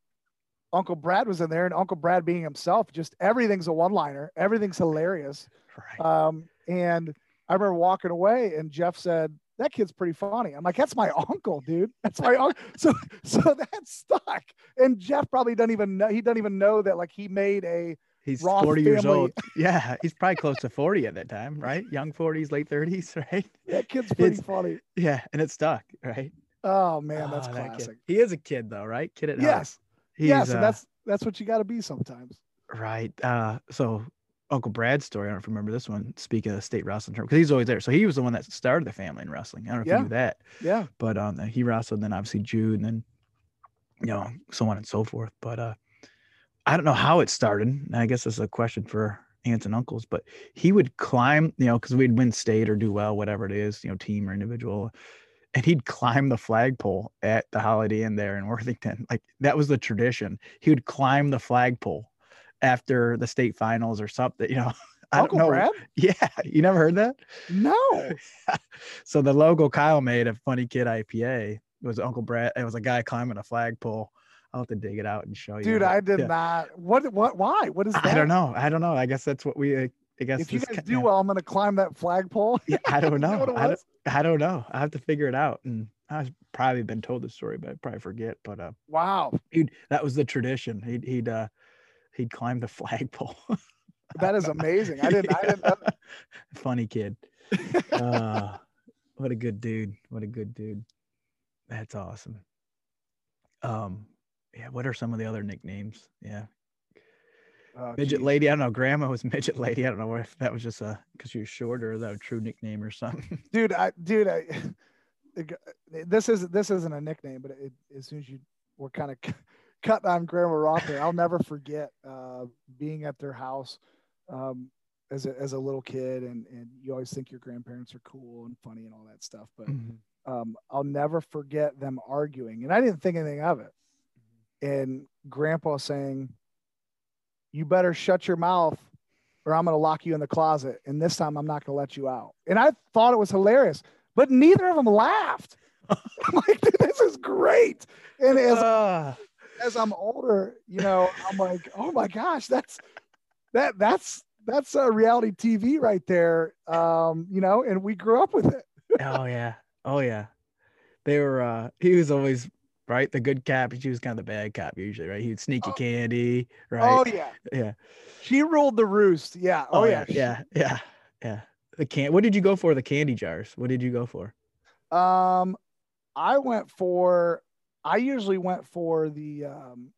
Speaker 1: Uncle Brad was in there, and Uncle Brad being himself, just everything's a one-liner, everything's hilarious.
Speaker 2: Right.
Speaker 1: Um, and I remember walking away, and Jeff said, "That kid's pretty funny." I'm like, "That's my uncle, dude. That's my uncle." So, so that stuck. And Jeff probably doesn't even know. He doesn't even know that like he made a.
Speaker 2: He's
Speaker 1: Roth
Speaker 2: 40 years old. Yeah, he's probably close to 40 at that time, right? Young 40s, late 30s, right?
Speaker 1: That kid's pretty
Speaker 2: It's-
Speaker 1: funny.
Speaker 2: Yeah, and it stuck, right?
Speaker 1: Oh man, that's
Speaker 2: Oh, that
Speaker 1: classic.
Speaker 2: He is a kid though, right? Kid at heart.
Speaker 1: Yes,
Speaker 2: He's,
Speaker 1: yes, and
Speaker 2: uh,
Speaker 1: that's that's what you got to be sometimes.
Speaker 2: right. Uh, so Uncle Brad's story. I don't know if you remember this one. Speak of state wrestling term, because he's always there. So he was the one that started the family in wrestling. I don't know if
Speaker 1: Yeah.
Speaker 2: you knew that,
Speaker 1: Yeah,
Speaker 2: but um, he wrestled. and Then obviously Jude, and then you know so on and so forth. But uh, I don't know how it started. and I guess this is a question for aunts and uncles. But he would climb, you know, because we'd win state or do well, whatever it is, you know, team or individual. And he'd climb the flagpole at the Holiday Inn there in Worthington. Like that was the tradition. He would climb the flagpole after the state finals or something. You know, I
Speaker 1: Uncle
Speaker 2: don't know.
Speaker 1: Brad.
Speaker 2: Yeah, you never heard that?
Speaker 1: No,
Speaker 2: So the logo Kyle made of Funny Kid IPA was Uncle Brad. It was a guy climbing a flagpole. I'll have to dig it out and show you.
Speaker 1: dude, I did
Speaker 2: yeah.
Speaker 1: not. What? What? Why? What is that?
Speaker 2: I don't know. I don't know. I guess that's what we. Uh, I guess
Speaker 1: If you guys do well, I'm gonna climb that flagpole.
Speaker 2: Yeah, I don't know. I don't. I don't know. I have to figure it out. And I've probably been told the story, but I probably forget. But uh,
Speaker 1: Wow,
Speaker 2: he'd, that was the tradition. He'd he'd uh, he'd climb the flagpole.
Speaker 1: that is amazing. I didn't. I didn't.
Speaker 2: Funny kid. Uh, what a good dude. What a good dude. That's awesome. Um, yeah. What are some of the other nicknames? Yeah,
Speaker 1: Oh,
Speaker 2: midget
Speaker 1: geez.
Speaker 2: lady. I don't know. Grandma was midget lady. I don't know if that was just a because she was short or that a true nickname or something.
Speaker 1: dude i dude i it this is this isn't a nickname but it, as soon as you were kind of cutting on grandma roth there i'll never forget uh being at their house um as a, as a little kid and and you always think your grandparents are cool and funny and all that stuff but
Speaker 2: Mhm.
Speaker 1: um i'll never forget them arguing and i didn't think anything of it and grandpa saying you better shut your mouth or I'm going to lock you in the closet. And this time I'm not going to let you out. And I thought it was hilarious, but neither of them laughed. I'm like, dude, this is great. And as,
Speaker 2: Ah,
Speaker 1: as I'm older, you know, I'm like, oh my gosh, that's, that, that's, that's a reality TV right there. Um, you know, and we grew up with it.
Speaker 2: oh yeah. Oh yeah. They were. uh He was always right. The good cop. She was kind of the bad cop usually, right? He'd sneak you
Speaker 1: Oh.
Speaker 2: candy, right?
Speaker 1: Oh yeah.
Speaker 2: yeah.
Speaker 1: She ruled the roost. Yeah. Oh, yeah.
Speaker 2: Yeah. Yeah. Yeah. The can. What did you go for? The candy jars. What did you go for?
Speaker 1: Um, I went for, I usually went for the, um,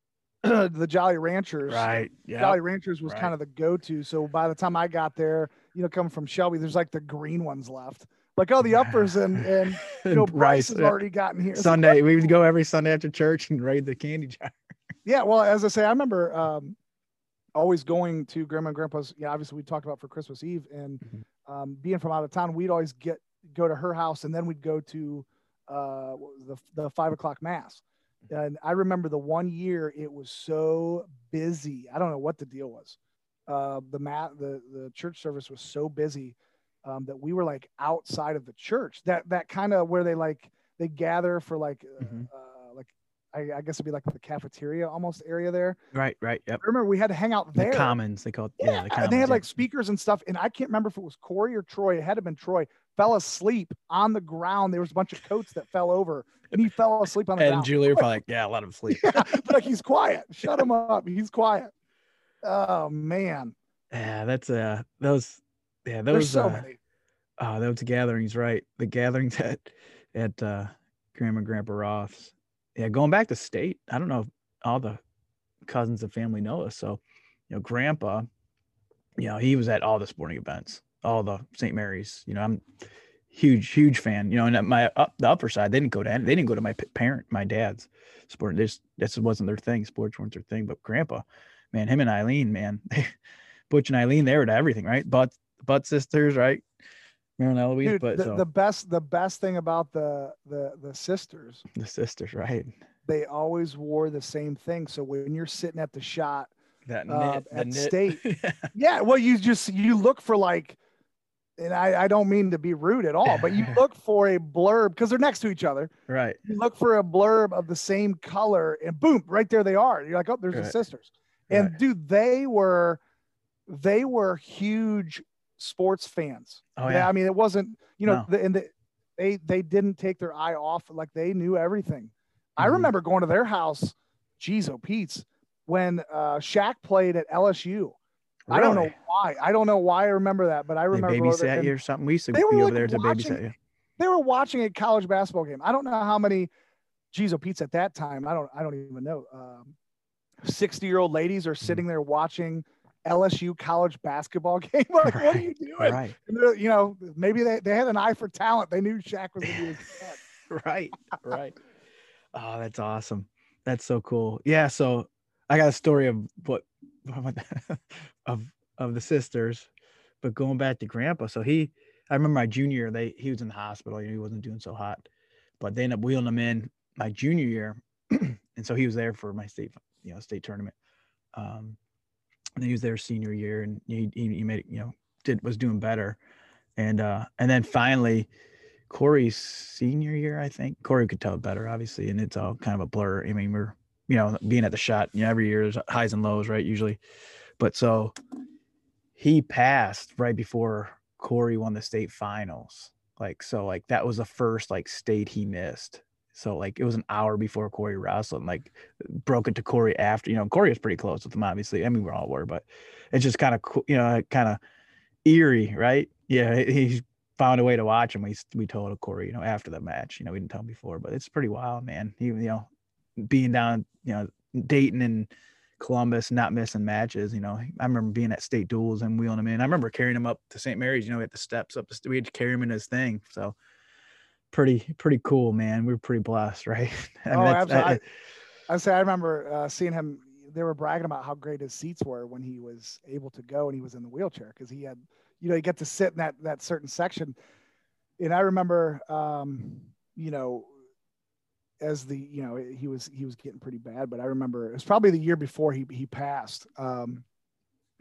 Speaker 1: the Jolly Ranchers. Right.
Speaker 2: Yeah.
Speaker 1: Jolly Ranchers was
Speaker 2: right.
Speaker 1: kind of the go-to. So by the time I got there, you know, coming from Shelby, there's like the green ones left. Like, oh, the uppers and and you know, Bryce has already gotten here.
Speaker 2: Sunday. We would go every Sunday after church and raid the candy jar.
Speaker 1: yeah, well, as I say, I remember um, always going to Grandma and Grandpa's. Yeah, obviously we talked about for Christmas Eve, and
Speaker 2: Mhm.
Speaker 1: um, being from out of town, we'd always get go to her house, and then we'd go to uh, the the five o'clock mass. And I remember the one year it was so busy. I don't know what the deal was. Uh, the mat the the church service was so busy um, that we were like outside of the church. That that kind of where they like they gather for like uh,
Speaker 2: Mhm.
Speaker 1: uh, like I, I guess it'd be like the cafeteria almost area there.
Speaker 2: Right. Right. Yep.
Speaker 1: I remember we had to hang out there.
Speaker 2: The commons. They call it. Yeah.
Speaker 1: Yeah,
Speaker 2: the commons.
Speaker 1: and they had
Speaker 2: yeah.
Speaker 1: like speakers and stuff. And I can't remember if it was Corey or Troy. It had to have been Troy. Fell asleep on the ground. There was a bunch of coats that fell over, and he fell asleep on the
Speaker 2: and
Speaker 1: ground.
Speaker 2: Julie were probably like, "Yeah, let him sleep."
Speaker 1: Yeah, like he's quiet. Shut him up. He's quiet. Oh man,
Speaker 2: Yeah, that's uh those. Yeah, those.
Speaker 1: there's so
Speaker 2: uh,
Speaker 1: many.
Speaker 2: Oh, those gatherings, right? The gatherings at at uh, Grandma and Grandpa Roth's. Yeah, going back to state, I don't know if all the cousins and family know us. So, you know, Grandpa, you know, he was at all the sporting events, all the St. Mary's. You know, I'm huge, huge fan. You know, and at my up the upper side, they didn't go to any, they didn't go to my parent, my dad's sport. This this wasn't their thing. Sports weren't their thing. But Grandpa, man, him and Eileen, man, Butch and Eileen, they were to everything, right? But Butt sisters, right? Marilyn Eloise,
Speaker 1: Dude,
Speaker 2: but
Speaker 1: the,
Speaker 2: so,
Speaker 1: the best the best thing about the the the sisters,
Speaker 2: the sisters, right?
Speaker 1: they always wore the same thing. So when you're sitting at the Schott
Speaker 2: That
Speaker 1: uh,
Speaker 2: knit, the
Speaker 1: at
Speaker 2: knit.
Speaker 1: state, yeah, well, you just you look for like, and I I don't mean to be rude at all, but you look for a blurb because they're next to each other.
Speaker 2: right.
Speaker 1: You look for a blurb of the same color, and boom, right there they are. You're like, oh, there's the sisters. And
Speaker 2: Right.
Speaker 1: dude, they were they were huge sports fans.
Speaker 2: Oh
Speaker 1: Yeah,
Speaker 2: yeah.
Speaker 1: I mean, it wasn't, you know,
Speaker 2: No.
Speaker 1: the, and the, they they didn't take their eye off. Like they knew everything. I
Speaker 2: Mhm.
Speaker 1: remember going to their house. Geez, oh Pete's when uh, Shaq played at LSU. I don't know why. I don't know why I remember that, but I remember there
Speaker 2: babysat
Speaker 1: and
Speaker 2: you or something. We used to
Speaker 1: they
Speaker 2: be
Speaker 1: were,
Speaker 2: over
Speaker 1: like,
Speaker 2: there to
Speaker 1: watching-
Speaker 2: babysit you.
Speaker 1: they were watching a college basketball game. I don't know how many geez, oh Pete's at that time. I don't I don't even know. Um, 60 year old ladies
Speaker 2: Mm-hmm.
Speaker 1: are sitting there watching LSU college basketball game. like, what are you doing?
Speaker 2: Right.
Speaker 1: You know, maybe they, they had an eye for talent. They knew Shaq was going to be his dad.
Speaker 2: right right oh that's awesome that's so cool yeah so i got a story of what of of the sisters but going back to grandpa so he i remember my junior year they he was in the hospital you know, he wasn't doing so hot but they ended up wheeling him in my junior year and so he was there for my state you know state tournament um and he was there senior year and he, he, made you know did was doing better and uh and then finally Corey's senior year, I think. Corey could tell it better, obviously, and it's all kind of a blur. I mean, we're you know being at the Schott, you know, every year there's highs and lows, right? Usually, but so he passed right before Corey won the state finals. Like so, like that was the first like state he missed. So like it was an hour before Corey wrestled, and like broke it to Corey after. You know, Corey was pretty close with him, obviously. I mean, we all were, but it's just kind of you know, kind of eerie, right? Yeah, he- found a way to watch him. We we told Corey, you know, after the match. You know, we didn't tell him before, but it's pretty wild, man. He, you know, being down, you know, Dayton and Columbus, not missing matches. You know, I remember being at state duels and wheeling him in. I remember carrying him up to St. Mary's. You know, at the steps up. The, we had to carry him in his thing. So pretty pretty cool, man. We were pretty blessed, right? I mean,
Speaker 1: Oh, absolutely. I say I remember uh, seeing him. They were bragging about how great his seats were when he was able to go and he was in the wheelchair because he had, you know, you get to sit in that that certain section. And I remember, um, you know, as the you know he was he was getting pretty bad, but I remember it was probably the year before he he passed. Um,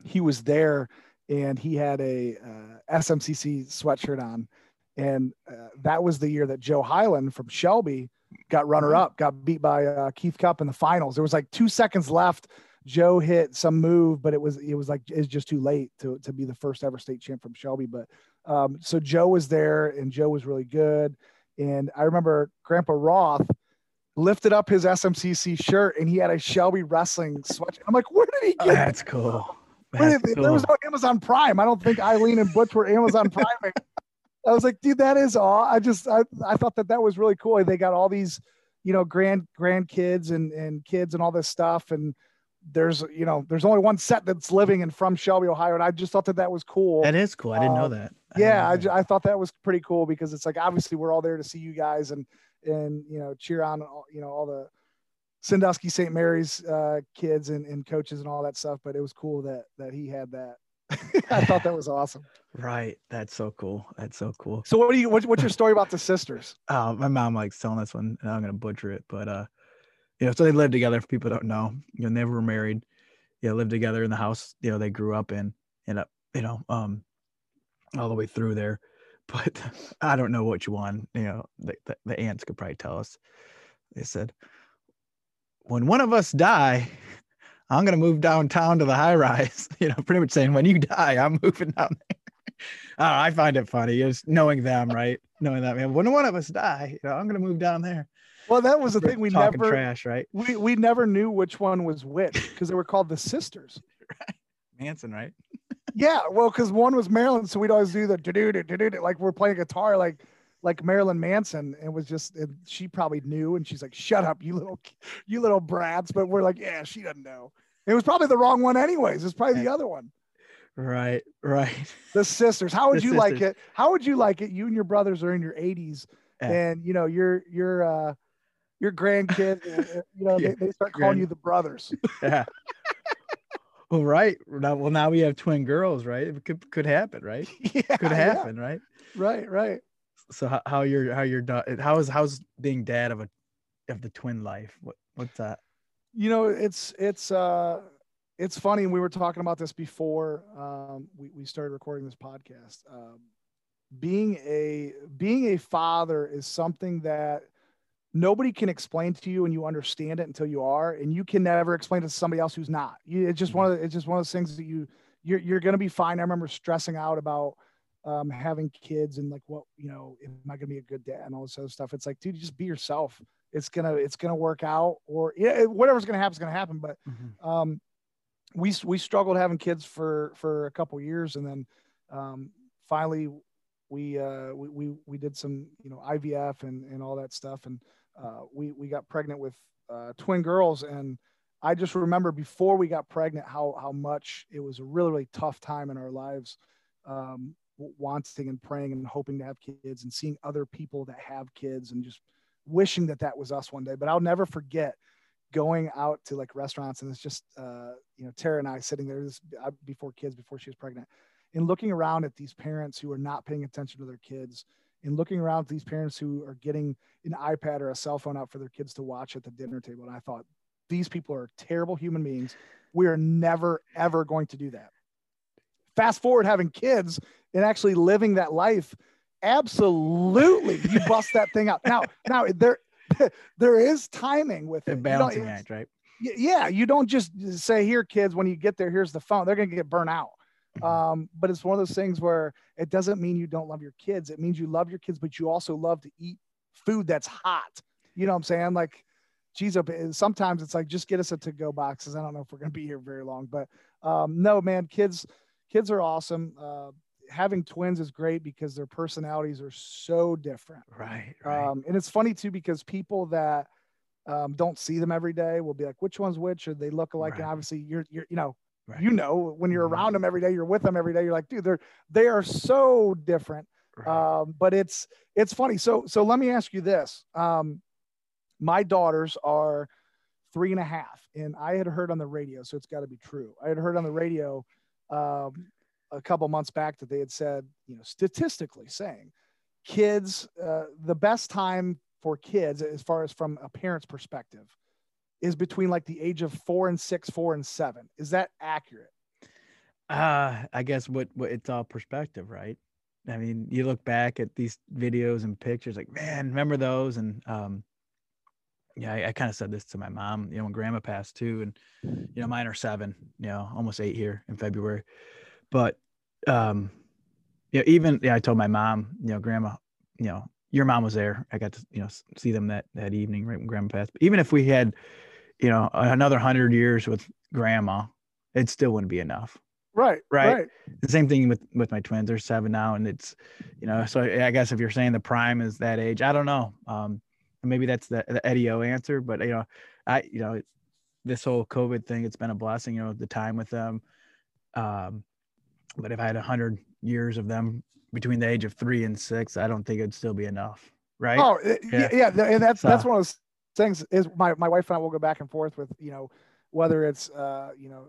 Speaker 1: he was there and he had a uh, SMCC sweatshirt on, and uh, that was the year that Joe Highland from Shelby got runner up, got beat by uh, Keith Cup in the finals. There was like two seconds left. Joe hit some move, but it was it was like it's just too late to to be the first ever state champ from Shelby. But um, so Joe was there, and Joe was really good. And I remember Grandpa Roth lifted up his SMCC shirt, and he had a Shelby wrestling sweatshirt. I'm like, where did he
Speaker 2: Oh,
Speaker 1: get?
Speaker 2: that's cool. That's
Speaker 1: did- There was no Amazon Prime. I don't think Eileen and Butch were Amazon Prime. I was like, dude, that is all. I just, I, I thought that that was really cool. They got all these, you know, grand grandkids and and kids and all this stuff. And there's, you know, there's only one set that's living and from Shelby, Ohio. And I just thought that that was cool.
Speaker 2: That is cool. I didn't know
Speaker 1: Um,
Speaker 2: that. I
Speaker 1: yeah,
Speaker 2: know
Speaker 1: I,
Speaker 2: that.
Speaker 1: ju- I thought that was pretty cool because it's like obviously we're all there to see you guys and and you know cheer on all, you know all the Sandusky St. Mary's uh, kids and, and coaches and all that stuff. But it was cool that that he had that. I thought that was awesome.
Speaker 2: right. That's so cool. That's so cool.
Speaker 1: So what do you what, what's your story about the sisters?
Speaker 2: uh, my mom likes telling this one, and I'm gonna butcher it, but uh, you know, so they lived together. For people don't know, you know, never were married. You know, lived together in the house. You know, they grew up in, and up, you know, um, all the way through there. But I don't know which one. You know, the, the, the aunts could probably tell us. They said, when one of us die, I'm gonna move downtown to the high rise. You know, pretty much saying when you die, I'm moving down there. I, oh, I find it funny, just knowing them, right? Knowing that man, when one of us die, you know, I'm gonna move down there.
Speaker 1: Well, that was the thing. We
Speaker 2: Talking
Speaker 1: never
Speaker 2: trash, right?
Speaker 1: we, we never knew which one was which because they were called the sisters.
Speaker 2: Manson, right?
Speaker 1: yeah, well, because one was Marilyn, so we'd always do the do do do do like we're playing guitar, like like Marilyn Manson, and was just and she probably knew, and she's like, "Shut up, you little you little brats," but we're like, "Yeah, she doesn't know." It was probably the wrong one, anyways. It's probably the other one.
Speaker 2: Right, right.
Speaker 1: The sisters. How would
Speaker 2: The
Speaker 1: you like it? How would you like it? You and your brothers are in your 80s,
Speaker 2: Yeah.
Speaker 1: and you know your your uh your grandkids, uh, you know,
Speaker 2: Yeah,
Speaker 1: they, they start calling
Speaker 2: grand-
Speaker 1: you the brothers.
Speaker 2: Yeah. well, right. Now, well, now we have twin girls, right? It could could happen, right?
Speaker 1: yeah,
Speaker 2: Could
Speaker 1: yeah.
Speaker 2: happen, right?
Speaker 1: Right, right.
Speaker 2: So how, how you're how you're how is how's being dad of a of the twin life? What what's that?
Speaker 1: you know it's it's uh it's funny we were talking about this before um we, we started recording this podcast um being a being a father is something that nobody can explain to you and you understand it until you are and you can never explain it to somebody else who's not you, it's just one of the, it's just one of those things that you you're, you're going to be fine i remember stressing out about um, having kids and like what you know am i going to be a good dad and all this other stuff. It's like dude just be yourself. It's gonna it's gonna work out or yeah whatever's gonna happen is gonna happen. But um, we we struggled having kids for for a couple years, and then um, finally we, uh, we we we did some you know IVF and and all that stuff, and uh, we we got pregnant with uh, twin girls, and I just remember before we got pregnant how how much it was a really really tough time in our lives. Um, wanting and praying and hoping to have kids and seeing other people that have kids and just wishing that that was us one day. But i'll never forget going out to like restaurants and it's just uh, you know Tara and I sitting there this uh, before kids before she was pregnant and looking around at these parents who are not paying attention to their kids and looking around at these parents who are getting an iPad or a cell phone out for their kids to watch at the dinner table. And I thought these people are terrible human beings. We are never ever going to do that fast forward having kids and actually living that life absolutely you bust that thing out. Now now there there is timing with it.
Speaker 2: Balancing act, right?
Speaker 1: yeah you don't just say here kids when you get there here's the phone. They're going to get burnt out.
Speaker 2: Mhm.
Speaker 1: um, but it's one of those things where it doesn't mean you don't love your kids. It means you love your kids but you also love to eat food that's hot. You know what i'm saying? Like geez sometimes it's like just get us a to-go boxes. I don't know if we're going to be here very long but um, no man kids kids are awesome uh, having twins is great because their personalities are so different
Speaker 2: Right, right.
Speaker 1: um, and it's funny too because people that um, don't see them every day will be like, which one's which, or they look alike. And obviously, you're, you're, you know,
Speaker 2: right.
Speaker 1: you know, when you're
Speaker 2: Mhm.
Speaker 1: around them every day, you're with them every day. You're like, dude, they're they are so different.
Speaker 2: right.
Speaker 1: Um, but it's it's funny. So so let me ask you this. Um, my daughters are three and a half, and I had heard on the radio, so it's got to be true. I had heard on the radio um, a couple months back that they had said, you know, statistically saying, kids, uh, the best time for kids, as far as from a parent's perspective, is between like the age of four and six, four and seven. Is that accurate?
Speaker 2: uh i guess what what it's all perspective right i mean you look back at these videos and pictures like man remember those and um yeah i, I kind of said this to my mom you know when grandma passed too and you know mine are seven you know almost eight here in february but um you know even yeah i told my mom you know grandma you know your mom was there i got to you know see them that that evening right when grandma passed but even if we had you know another hundred years with grandma it still wouldn't be enough
Speaker 1: Right.
Speaker 2: Right. the same thing with with my twins they're seven now and it's you know so i I guess if you're saying the prime is that age i don't know um maybe that's the, the eddie o answer but you know i you know this whole covid thing it's been a blessing you know the time with them um but if i had a hundred years of them between the age of three and six i don't think it'd still be enough right
Speaker 1: Oh, yeah,
Speaker 2: Yeah.
Speaker 1: yeah, and that's that's one of those things. Is my my wife and I will go back and forth with you know whether it's uh you know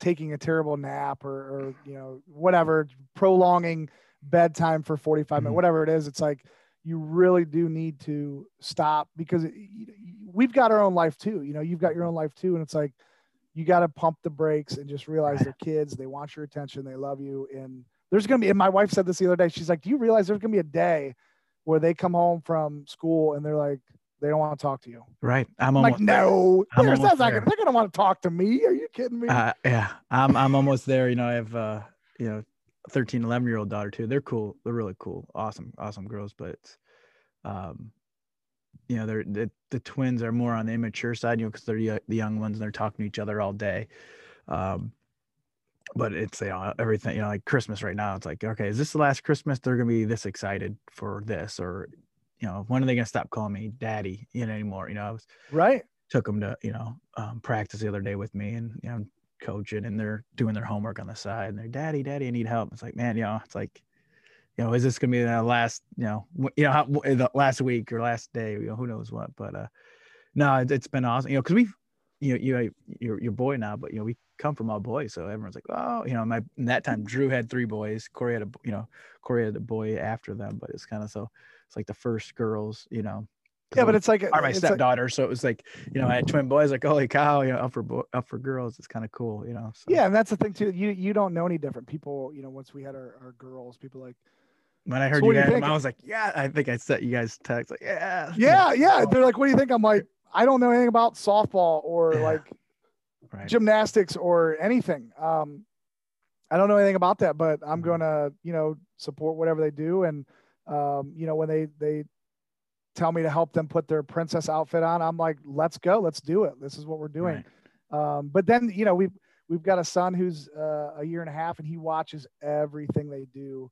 Speaker 1: taking a terrible nap or or you know whatever prolonging bedtime for 45 minutes
Speaker 2: Mhm.
Speaker 1: whatever it is it's like you really do need to stop because it, we've got our own life too you know you've got your own life too and it's like you got to pump the brakes and just realize they're kids they want your attention they love you and there's gonna be and my wife said this the other day she's like do you realize there's gonna be a day where they come home from school and they're like they don't want to talk to you
Speaker 2: right i'm
Speaker 1: I'm like
Speaker 2: there.
Speaker 1: no
Speaker 2: I'm
Speaker 1: there's- that's not
Speaker 2: there.
Speaker 1: gonna, they're gonna want to talk to me are you kidding me
Speaker 2: Uh, yeah, I'm I'm almost there. You know, I have uh, you know, 13, 11 year old daughter too. They're cool. They're really cool. Awesome, awesome girls. But it's, um, you know, they're the, the twins are more on the immature side. You know, because they're the young ones and they're talking to each other all day. Um, but it's you know everything you know like Christmas right now. It's like okay, is this the last Christmas they're gonna be this excited for this or you know when are they gonna stop calling me daddy you know anymore? You know I was
Speaker 1: right.
Speaker 2: Took them to you know um, practice the other day with me and you know coaching and they're doing their homework on the side and they're daddy daddy I need help. It's like man you know it's like you know is this gonna be the last you know you know how, the last week or last day you know who knows what but uh no it, has been awesome you know because we've you know you you're your boy now but you know we come from all boys, so everyone's like, oh, you know, my in that time Drew had three boys, Corey had a you know, Corey had a boy after them, but it's kind of so it's like the first girls, you know.
Speaker 1: Yeah, but it's like
Speaker 2: are my stepdaughter, like, so it was like you know I had twin boys, like holy cow, you know, up for up for girls, it's kind of cool, you know.
Speaker 1: So. Yeah, and that's the thing too. You you don't know any different. People, you know, once we had our, our girls, people like
Speaker 2: when I heard so you guys, you I was like, yeah, I think I sent you guys text like,
Speaker 1: yeah, yeah, yeah. They're like, what do you think? I'm like, I don't know anything about softball or yeah. like right. gymnastics or anything. Um, I don't know anything about that, but I'm mm-hmm. going to, you know, support whatever they do. And, um, you know, when they, they tell me to help them put their princess outfit on, I'm like, let's go, let's do it. This is what we're doing. Right. Um, but then, you know, we've, we've got a son who's uh, a year and a half and he watches everything they do.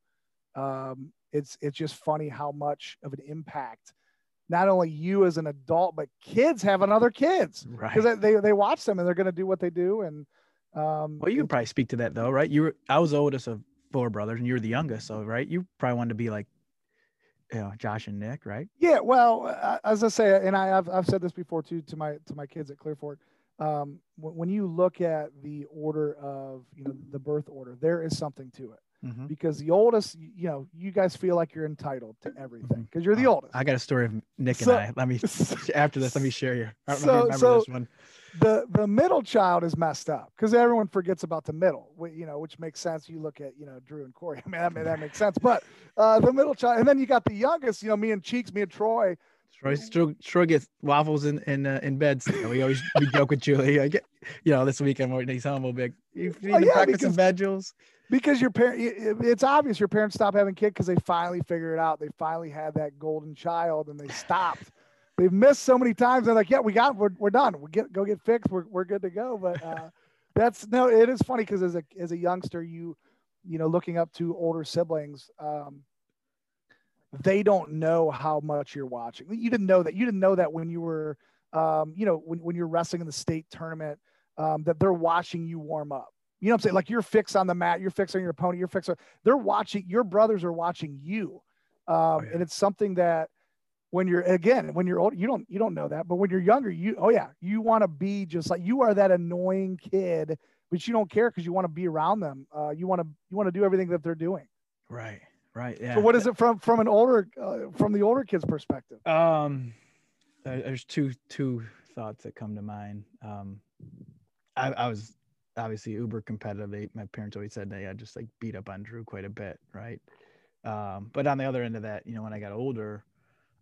Speaker 1: Um, it's, it's just funny how much of an impact not only you as an adult, but kids having other kids because right. they, they watch them and they're going to do what they do. And um,
Speaker 2: well, you can probably speak to that though, right? You were I was the oldest of four brothers, and you were the youngest, so right, you probably wanted to be like, you know, Josh and Nick, right?
Speaker 1: Yeah. Well, as I say, and I, have I've said this before too to my to my kids at Clearfork. Um, when you look at the order of you know the birth order, there is something to it mm-hmm. because the oldest, you know, you guys feel like you're entitled to everything because mm-hmm. you're the oh, oldest.
Speaker 2: I got a story of Nick so, and I. Let me after this, let me share you. I so, remember so this one.
Speaker 1: The the middle child is messed up because everyone forgets about the middle, you know, which makes sense. You look at you know Drew and Corey. I mean, that, that makes sense. But uh, the middle child, and then you got the youngest. You know, me and Cheeks, me and Troy.
Speaker 2: Troy, Troy, Troy gets waffles in in uh, in bed. Know, we always we joke with Julie. I get, you know, this weekend when he's home, we'll be like, "You need oh, to yeah, practice some bed, Jules."
Speaker 1: Because your parent it's obvious your parents stop having kids because they finally figured it out. They finally had that golden child and they stopped. They've missed so many times. They're like yeah we got we're, we're done. We get go get fixed. We're, we're good to go. But uh, that's no it is funny because as a as a youngster you you know looking up to older siblings um, they don't know how much you're watching. You didn't know that you didn't know that when you were um, you know when, when you're wrestling in the state tournament um, that they're watching you warm up you know what I'm saying? Like you're fixed on the mat, you're fixed on your opponent, you're fixed. On, they're watching, your brothers are watching you. Um, oh, yeah. And it's something that when you're, again, when you're old, you don't, you don't know that, but when you're younger, you, oh yeah, you want to be just like, you are that annoying kid, but you don't care because you want to be around them. Uh, you want to, you want to do everything that they're doing.
Speaker 2: Right. Right. Yeah.
Speaker 1: So what is it from, from an older, uh, from the older kid's perspective?
Speaker 2: Um, there's two, two thoughts that come to mind. Um, I, I was obviously uber competitive. They, my parents always said they had just like beat up on Drew quite a bit, right? Um, but on the other end of that, you know, when I got older,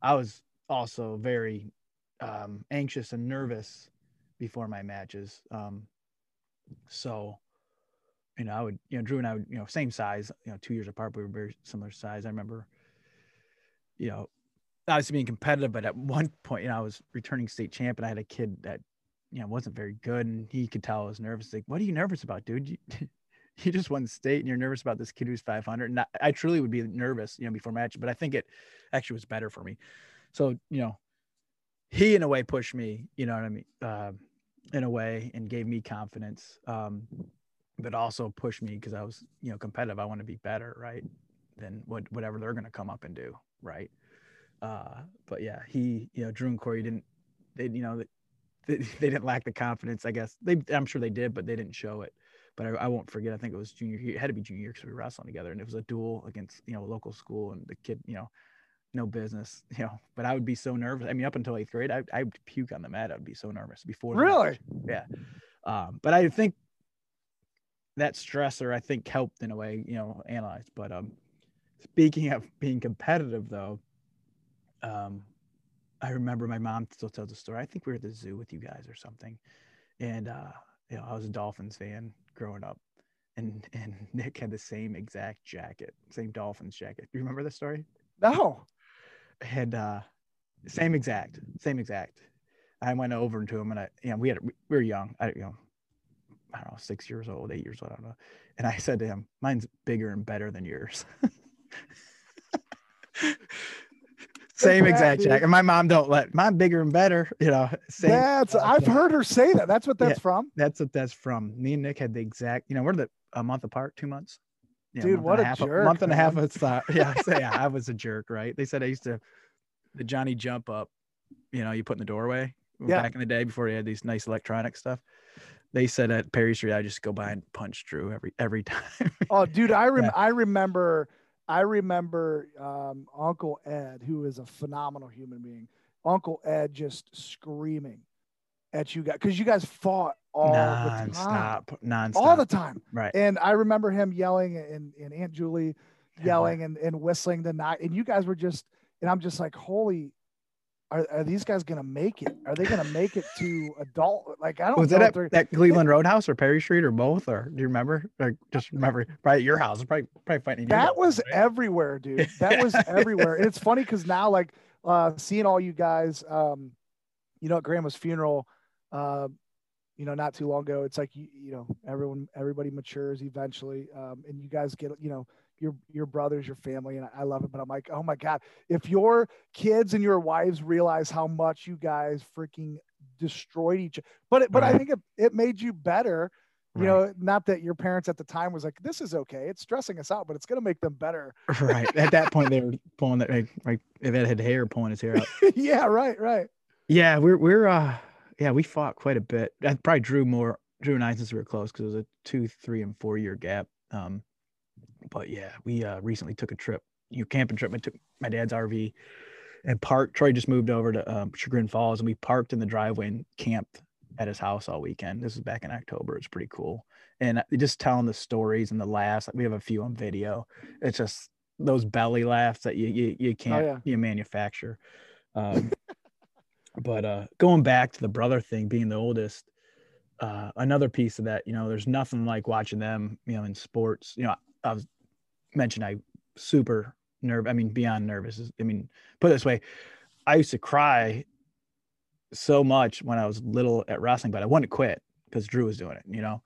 Speaker 2: I was also very um, anxious and nervous before my matches. Um, so, you know, I would, you know, Drew and I would, you know, same size, you know, two years apart, but we were very similar size. I remember, you know, obviously being competitive, but at one point, you know, I was returning state champ and I had a kid that you know wasn't very good, and he could tell I was nervous. Like, what are you nervous about, dude? You, you just won state, and you're nervous about this kid who's 500. And I, I truly would be nervous, you know, before match, but I think it actually was better for me. So you know, he in a way pushed me, you know what I mean, uh, in a way, and gave me confidence. Um, but also pushed me because I was, you know, competitive. I want to be better, right? Than what whatever they're gonna come up and do, right? Uh, but yeah, he, you know, Drew and Corey didn't, they, you know, they, they didn't lack the confidence. I guess they, I'm sure they did, but they didn't show it. But I, I won't forget. I think it was junior. year. It had to be junior year because we were wrestling together, and it was a duel against you know a local school, and the kid, you know, no business, you know. But I would be so nervous. I mean, up until eighth grade, I I would puke on the mat. I'd be so nervous before.
Speaker 1: Really?
Speaker 2: Yeah. Um, but I think that stressor, I think, helped in a way, you know, analyze. But um, speaking of being competitive, though, um, I remember my mom still tells the story. I think we were at the zoo with you guys or something, and uh, you know, I was a Dolphins fan growing up, and and Nick had the same exact jacket, same Dolphins jacket. Do you remember the story?
Speaker 1: No.
Speaker 2: Had uh, same exact, same exact. I went over to him and I, you know, we had we were young. I, you know, I don't know, six years old, eight years old, I don't know. And I said to him, "Mine's bigger and better than yours." same exact check. And my mom don't let mine bigger and better, you know.
Speaker 1: Same, that's I've heard her say that. That's what that's yeah, from.
Speaker 2: That's what that's from. Me and Nick had the exact, you know, we're the a month apart, two months.
Speaker 1: Yeah, Dude, what a,
Speaker 2: half,
Speaker 1: jerk.
Speaker 2: A month and
Speaker 1: man.
Speaker 2: a half of thought. Yeah, I say yeah, I was a jerk, right? They said I used to the Johnny jump up, you know, you put in the doorway yeah. back in the day before he had these nice electronic stuff. They said at Perry Street, I just go by and punch Drew every every time.
Speaker 1: oh, dude, I rem- yeah. I remember I remember um, Uncle Ed, who is a phenomenal human being. Uncle Ed just screaming at you guys because you guys fought all non-stop, the time,
Speaker 2: non-stop,
Speaker 1: all the time.
Speaker 2: Right.
Speaker 1: And I remember him yelling and, and Aunt Julie yelling and, and whistling the night, and you guys were just, and I'm just like, holy. Are, are these guys gonna make it? Are they gonna make it to adult? Like I don't.
Speaker 2: Was it at that Cleveland Roadhouse or Perry Street or both? Or do you remember? Like, just remember probably at your house? Probably probably fighting.
Speaker 1: That was right? everywhere, dude. That was everywhere. And it's funny because now, like, uh, seeing all you guys, um, you know, at Grandma's funeral, uh, you know, not too long ago. It's like you, you know, everyone, everybody matures eventually, um, and you guys get, you know, your your brothers, your family, and I, love it. But I'm like, oh my god, if your kids and your wives realize how much you guys freaking destroyed each, but it, but right. I think it, it made you better. You right. know, not that your parents at the time was like, this is okay. It's stressing us out, but it's going to make them better.
Speaker 2: right. At that point, they were pulling that, like, like if it had hair, pulling his hair out.
Speaker 1: yeah. Right. Right.
Speaker 2: Yeah. We're, we're, uh, yeah, we fought quite a bit. I probably drew more Drew and I since we were close because it was a two, three, and four year gap. Um, but yeah, we uh, recently took a trip, you camping trip. I took my dad's RV and parked. Troy just moved over to um, Chagrin Falls, and we parked in the driveway and camped at his house all weekend. This was back in October. It's pretty cool, and just telling the stories and the laughs. We have a few on video. It's just those belly laughs that you you, you oh, can't oh, yeah. you manufacture. Um, but uh, going back to the brother thing, being the oldest, uh, another piece of that, you know, there's nothing like watching them, you know, in sports. You know, I, I was mentioned I super nerve. I mean, beyond nervous. I mean, put it this way, I used to cry so much when I was little at wrestling, but I wouldn't quit because Drew was doing it. You know,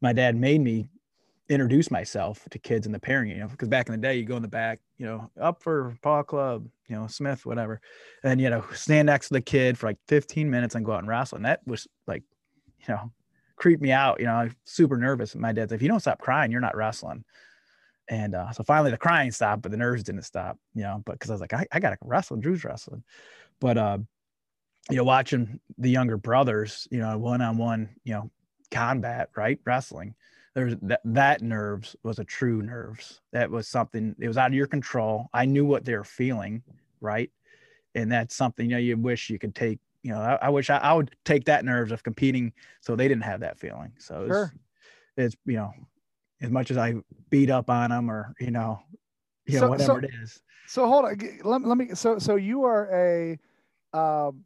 Speaker 2: my dad made me introduce myself to kids in the pairing, you know, because back in the day, you go in the back, you know, up for Paul Club, you know, Smith, whatever. And, you know, stand next to the kid for like 15 minutes and go out and wrestle. And that was like, you know, creeped me out. You know, I'm super nervous. My dad's like, if you don't stop crying, you're not wrestling. And uh, so finally the crying stopped, but the nerves didn't stop, you know, but because I was like, I, I got to wrestle. Drew's wrestling. But, uh, you know, watching the younger brothers, you know, one on one, you know, combat, right? Wrestling there's that that nerves was a true nerves that was something it was out of your control i knew what they were feeling right and that's something you know you wish you could take you know i, I wish I, I, would take that nerves of competing so they didn't have that feeling so it's, sure. it's you know as much as i beat up on them or you know you know so, whatever so, it is
Speaker 1: so hold on let, let me so so you are a um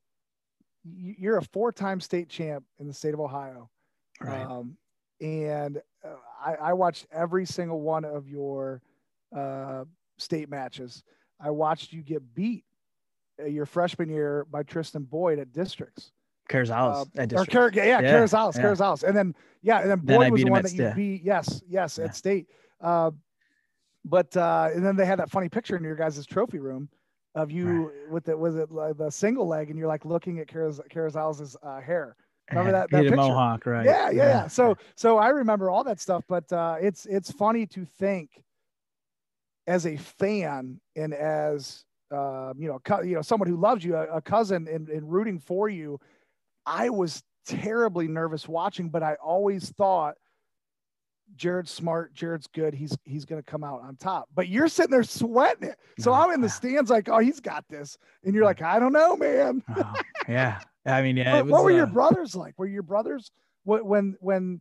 Speaker 1: you're a four-time state champ in the state of ohio right. um and uh, I, I, watched every single one of your uh, state matches. I watched you get beat uh, your freshman year by Tristan Boyd at districts.
Speaker 2: Carrizales
Speaker 1: uh, or Car- yeah, yeah, Carrizales, yeah. Carrizales, and then yeah, and then Boyd then was the one that you beat. Yes, yes, yeah. at state. Uh, but uh, and then they had that funny picture in your guys' trophy room of you right. with it was it like the single leg, and you're like looking at Carrizales' uh, hair. Remember that, that picture?
Speaker 2: Mohawk, right?
Speaker 1: Yeah, yeah, yeah, So, so I remember all that stuff, but uh, it's it's funny to think as a fan and as uh, you know, co- you know, someone who loves you, a, a cousin, and, and rooting for you. I was terribly nervous watching, but I always thought Jared's smart, Jared's good. He's he's gonna come out on top. But you're sitting there sweating it. So I'm in the stands like, oh, he's got this. And you're like, I don't know, man.
Speaker 2: oh, yeah. I mean, yeah.
Speaker 1: Was, what were uh, your brothers like? Were your brothers when when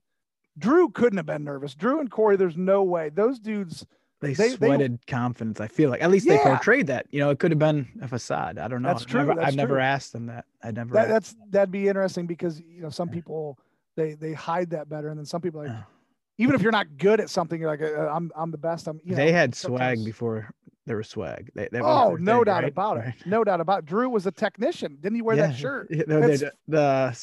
Speaker 1: Drew couldn't have been nervous? Drew and Corey, there's no way. Those dudes
Speaker 2: they, they sweated they, confidence. I feel like at least yeah. they portrayed that. You know, it could have been a facade. I don't know.
Speaker 1: That's true.
Speaker 2: I've never,
Speaker 1: that's
Speaker 2: I've
Speaker 1: true.
Speaker 2: never asked them that. I never.
Speaker 1: That, that's that'd be interesting because you know some people they they hide that better, and then some people like. even if you're not good at something, you're like, uh, I'm I'm the best. I'm. You
Speaker 2: they had swag before there was swag. They, that
Speaker 1: Oh, no
Speaker 2: thing,
Speaker 1: doubt
Speaker 2: right?
Speaker 1: about it. No doubt about it. Drew was a technician. Didn't he wear that shirt?
Speaker 2: Yeah, no, the,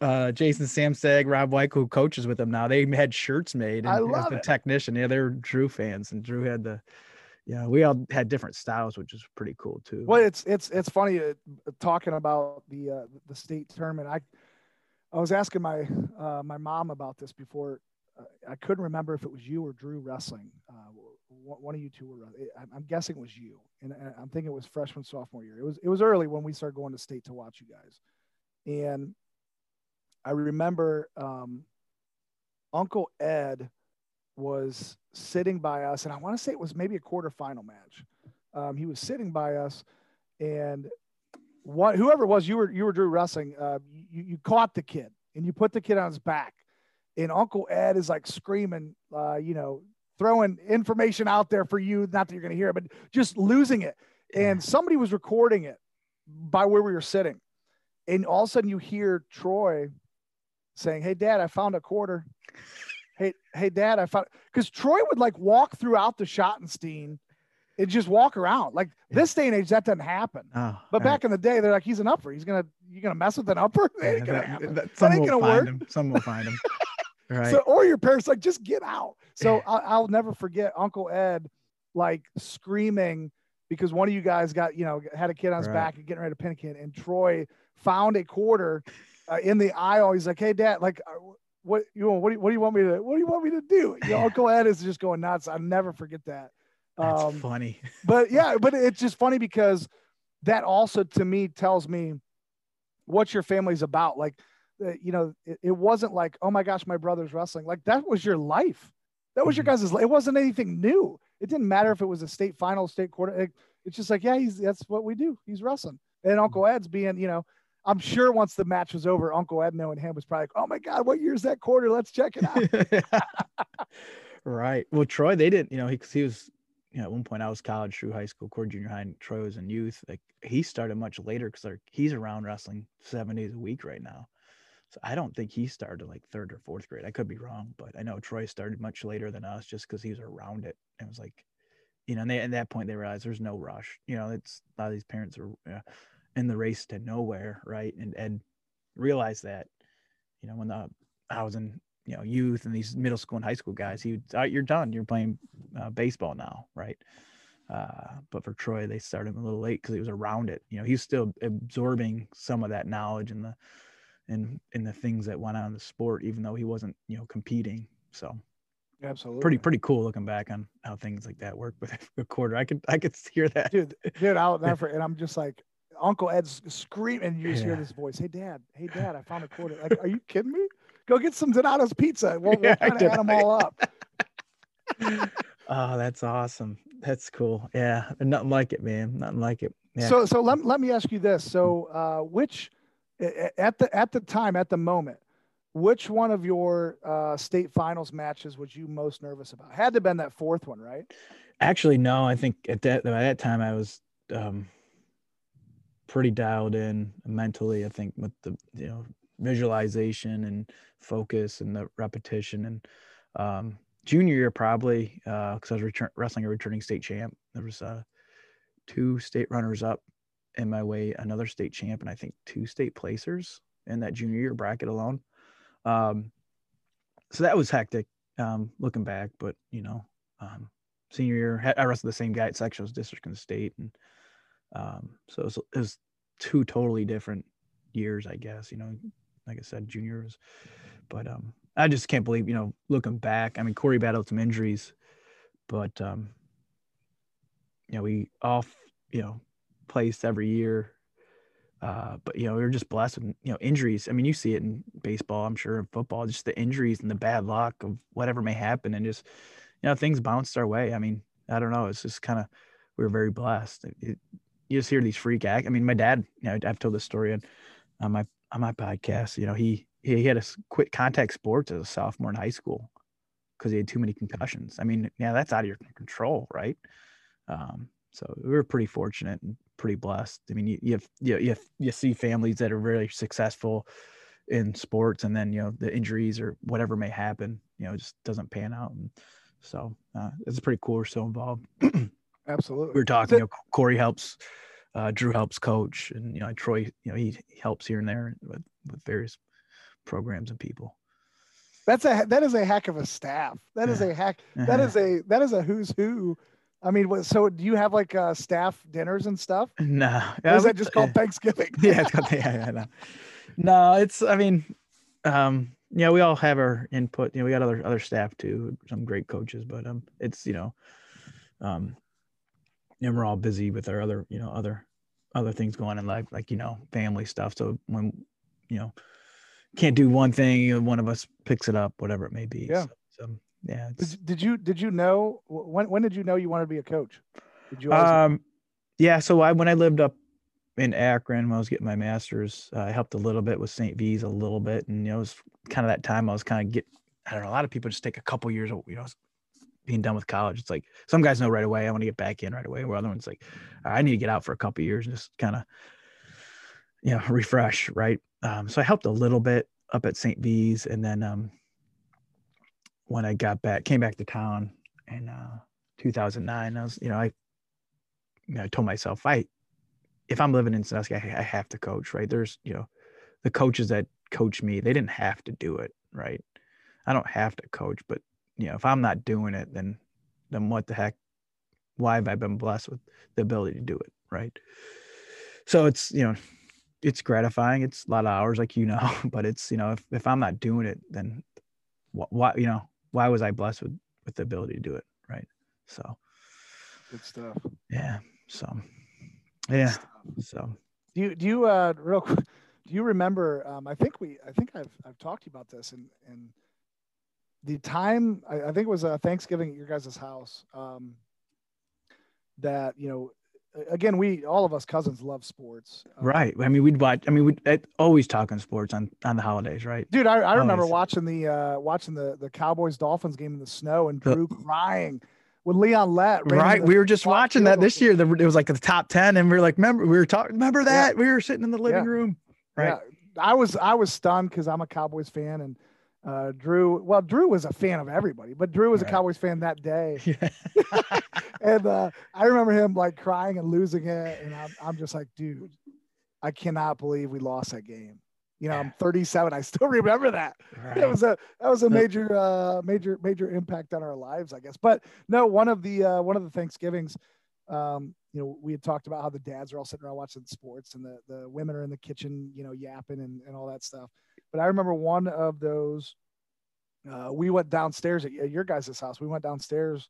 Speaker 2: uh, Jason Samstag, Rob White, who coaches with them now, they had shirts made.
Speaker 1: I
Speaker 2: and as
Speaker 1: love
Speaker 2: the
Speaker 1: it.
Speaker 2: technician. Yeah, they're Drew fans, and Drew had the, yeah, we all had different styles, which is pretty cool too.
Speaker 1: Well, it's it's it's funny uh, talking about the uh, the state tournament. I I was asking my uh, my mom about this before. I couldn't remember if it was you or Drew wrestling. Uh, one of you two were. I'm- guessing it was you, and I'm thinking it was freshman sophomore year. It was it was early when we started going to state to watch you guys, and I remember um, Uncle Ed was sitting by us, and I want to say it was maybe a quarterfinal match. Um, he was sitting by us, and what whoever it was you were you were Drew wrestling. Uh, you you caught the kid and you put the kid on his back, and Uncle Ed is like screaming, uh, you know, throwing information out there for you. Not that you're going to hear it, but just losing it. And somebody was recording it by where we were sitting, and all of a sudden you hear Troy saying, "Hey, Dad, I found a quarter." Hey, hey, Dad, I found because Troy would like walk throughout the Schottenstein and just walk around. Like this day and age, that doesn't happen.
Speaker 2: Oh,
Speaker 1: But
Speaker 2: right.
Speaker 1: back in the day, they're like, he's an upper. He's gonna, you're gonna mess with an upper? That
Speaker 2: Yeah,
Speaker 1: ain't gonna
Speaker 2: that-
Speaker 1: happen.
Speaker 2: that-
Speaker 1: That ain't gonna
Speaker 2: find
Speaker 1: work.
Speaker 2: him. Some will find him. Right.
Speaker 1: So, or your parents like, just get out. So I'll, I'll never forget Uncle Ed like screaming because one of you guys got, you know, had a kid on his
Speaker 2: Right.
Speaker 1: back and getting ready to pin a kid, and Troy found a quarter uh, in the aisle. He's like, "Hey, Dad, like, uh, what you want? What do you, what do you want me to? What do you want me to do?" You know, Uncle Ed is just going nuts. I'll never forget that.
Speaker 2: That's
Speaker 1: Um,
Speaker 2: funny.
Speaker 1: but yeah, but it's just funny because that also to me tells me what your family's about. Like, uh, you know, it, it wasn't like, oh my gosh, my brother's wrestling. Like that was your life. That was your
Speaker 2: Mhm.
Speaker 1: guys' life. It wasn't anything new. It didn't matter if it was a state final, state quarter. It- it's just like, yeah, he's that's what we do. He's wrestling. And Uncle Ed's being, you know, I'm sure once the match was over, Uncle Ed knowing him was probably like, oh my God, what year's that quarter? Let's check it out.
Speaker 2: right. Well, Troy, they didn't, you know, he, he was, you know, at one point I was college through high school, core junior high, and Troy was in youth. Like he started much later because like he's around wrestling seven days a week right now. So I don't think he started like third or fourth grade. I could be wrong, but I know Troy started much later than us just because he was around it. It was like, you know, and they at that point they realized there's no rush. You know, it's a lot of these parents are uh, in the race to nowhere, right? And Ed realized that, you know, when the in you know youth and these middle school and high school guys, he would, "All right, you're done. You're playing uh, baseball now, right? Uh, but for Troy, they started him a little late because he was around it. You know, he's still absorbing some of that knowledge and the and in the things that went on in the sport, even though he wasn't, you know, competing. So
Speaker 1: Absolutely.
Speaker 2: pretty pretty cool looking back on how things like that work with a quarter. I could I could hear that.
Speaker 1: dude, dude, I'll never. And I'm just like, Uncle Ed's screaming. And you just hear this voice. Hey, Dad. Hey, Dad. I found a quarter. Like, are you kidding me? Go get some Donato's pizza. We'll,
Speaker 2: Yeah,
Speaker 1: we'll kind of add them all up.
Speaker 2: Oh, that's awesome. That's cool. Yeah, nothing like it, man. Nothing like it. Yeah.
Speaker 1: So, so let, let me ask you this. So, uh, which at the at the time at the moment, which one of your uh, state finals matches was you most nervous about? Had to have been that fourth one, right?
Speaker 2: Actually, no. I think at that by that time I was um, pretty dialed in mentally. I think with the you know visualization and focus and the repetition and um, junior year probably because I was wrestling a returning state champ. There was uh, two state runners up in my way, another state champ, and I think two state placers in that junior year bracket alone. Um, so that was hectic um, looking back, but you know. Um, senior year. I wrestled the same guy at sectionals, district, and state, and um, so it was, it was two totally different years, I guess. You know, like I said, juniors, but um, I just can't believe, you know, looking back. I mean, Corey battled some injuries, but um, you know, we all, you know, placed every year. Uh, but you know, we were just blessed with you know injuries. I mean, you see it in baseball, I'm sure, in football, just the injuries and the bad luck of whatever may happen, and just you know things bounced our way. I mean, I don't know. It's just kind of we were very blessed. It, it- you just hear these freak act. I mean, my dad. You know, I've told this story on, on my on my podcast. You know, he he had to quit contact sports as a sophomore in high school because he had too many concussions. I mean, yeah, that's out of your control, right? Um, so we were pretty fortunate and pretty blessed. I mean, you you have, you you, have, you see families that are really successful in sports, and then you know the injuries or whatever may happen, you know, it just doesn't pan out. And so uh, it's pretty cool. We're so involved.
Speaker 1: Absolutely.
Speaker 2: We are talking. You know, Corey helps, uh, Drew helps coach, and you know Troy. You know he, he helps here and there with with various programs and people.
Speaker 1: That's a that is a heck of a staff. That is
Speaker 2: Yeah.
Speaker 1: a heck. That
Speaker 2: Uh-huh.
Speaker 1: is a that is a who's who. I mean, so do you have like uh, staff dinners and stuff?
Speaker 2: No,
Speaker 1: Or is that just called Thanksgiving?
Speaker 2: yeah, it's called, yeah, yeah, no. no, it's. I mean, um, yeah, we all have our input. You know, we got other other staff too, some great coaches, but um, it's you know, um, and we're all busy with our other you know other other things going in life, like you know, family stuff. So when you know, can't do one thing, you know, one of us picks it up, whatever it may be.
Speaker 1: Yeah.
Speaker 2: So, so, yeah.
Speaker 1: Did, did you did you know when when did you know you wanted to be a coach? Did you
Speaker 2: Um, yeah. So I when I lived up in Akron when I was getting my master's, uh, I helped a little bit with St. V's a little bit, and you know, it was kind of that time I was kind of get. I don't know. A lot of people just take a couple years, of, you know, being done with college. It's like some guys know right away. I want to get back in right away. Where other ones like, I need to get out for a couple years and just kind of, you know, refresh. Right. Um, so I helped a little bit up at St. V's, and then um, when I got back, came back to town in uh, 2009, I was, you know, I you know, I told myself, I, if I'm living in Sandusky, I, I have to coach, right? There's, you know, the coaches that coach me, they didn't have to do it, right? I don't have to coach, but you know, if I'm not doing it, then, then what the heck? Why have I been blessed with the ability to do it, right? So it's, you know, it's gratifying. It's a lot of hours, like you know, but it's, you know, if if I'm not doing it, then what, why, you know, why was I blessed with with the ability to do it, right? So
Speaker 1: good stuff.
Speaker 2: yeah, so yeah, so
Speaker 1: Do you do you uh real quick? Do you remember? Um, I think we I think I've I've talked to you about this and and the time I, I think it was uh, Thanksgiving at your guys' house. Um, that you know, again, we all of us cousins love sports. Um,
Speaker 2: right. I mean, we'd watch. I mean, we'd I'd always talking sports on on the holidays, right?
Speaker 1: dude. I, I remember
Speaker 2: Always.
Speaker 1: watching the uh, watching the the Cowboys Dolphins game in the snow and
Speaker 2: The-
Speaker 1: Drew crying when Leon Lett
Speaker 2: Right. We were just watching that this year. The, it was like the top ten, and we were like, remember, we were talking. Remember that? We were sitting in the living
Speaker 1: Yeah.
Speaker 2: room. Right.
Speaker 1: Yeah, I was I was stunned because I'm a Cowboys fan and uh, Drew. Well, Drew was a fan of everybody, but Drew was a Cowboys fan that day,
Speaker 2: Yeah.
Speaker 1: and uh, I remember him like crying and losing it, and I'm I'm just like, dude, I cannot believe we lost that game. You know, I'm 37. I still remember that. That was a that was a major uh, major major impact on our lives, I guess. But no, one of the uh, one of the Thanksgivings, um, you know, we had talked about how the dads are all sitting around watching sports and the the women are in the kitchen, you know, yapping and, and all that stuff. But I remember one of those. Uh, we went downstairs at, at your guys' house. We went downstairs,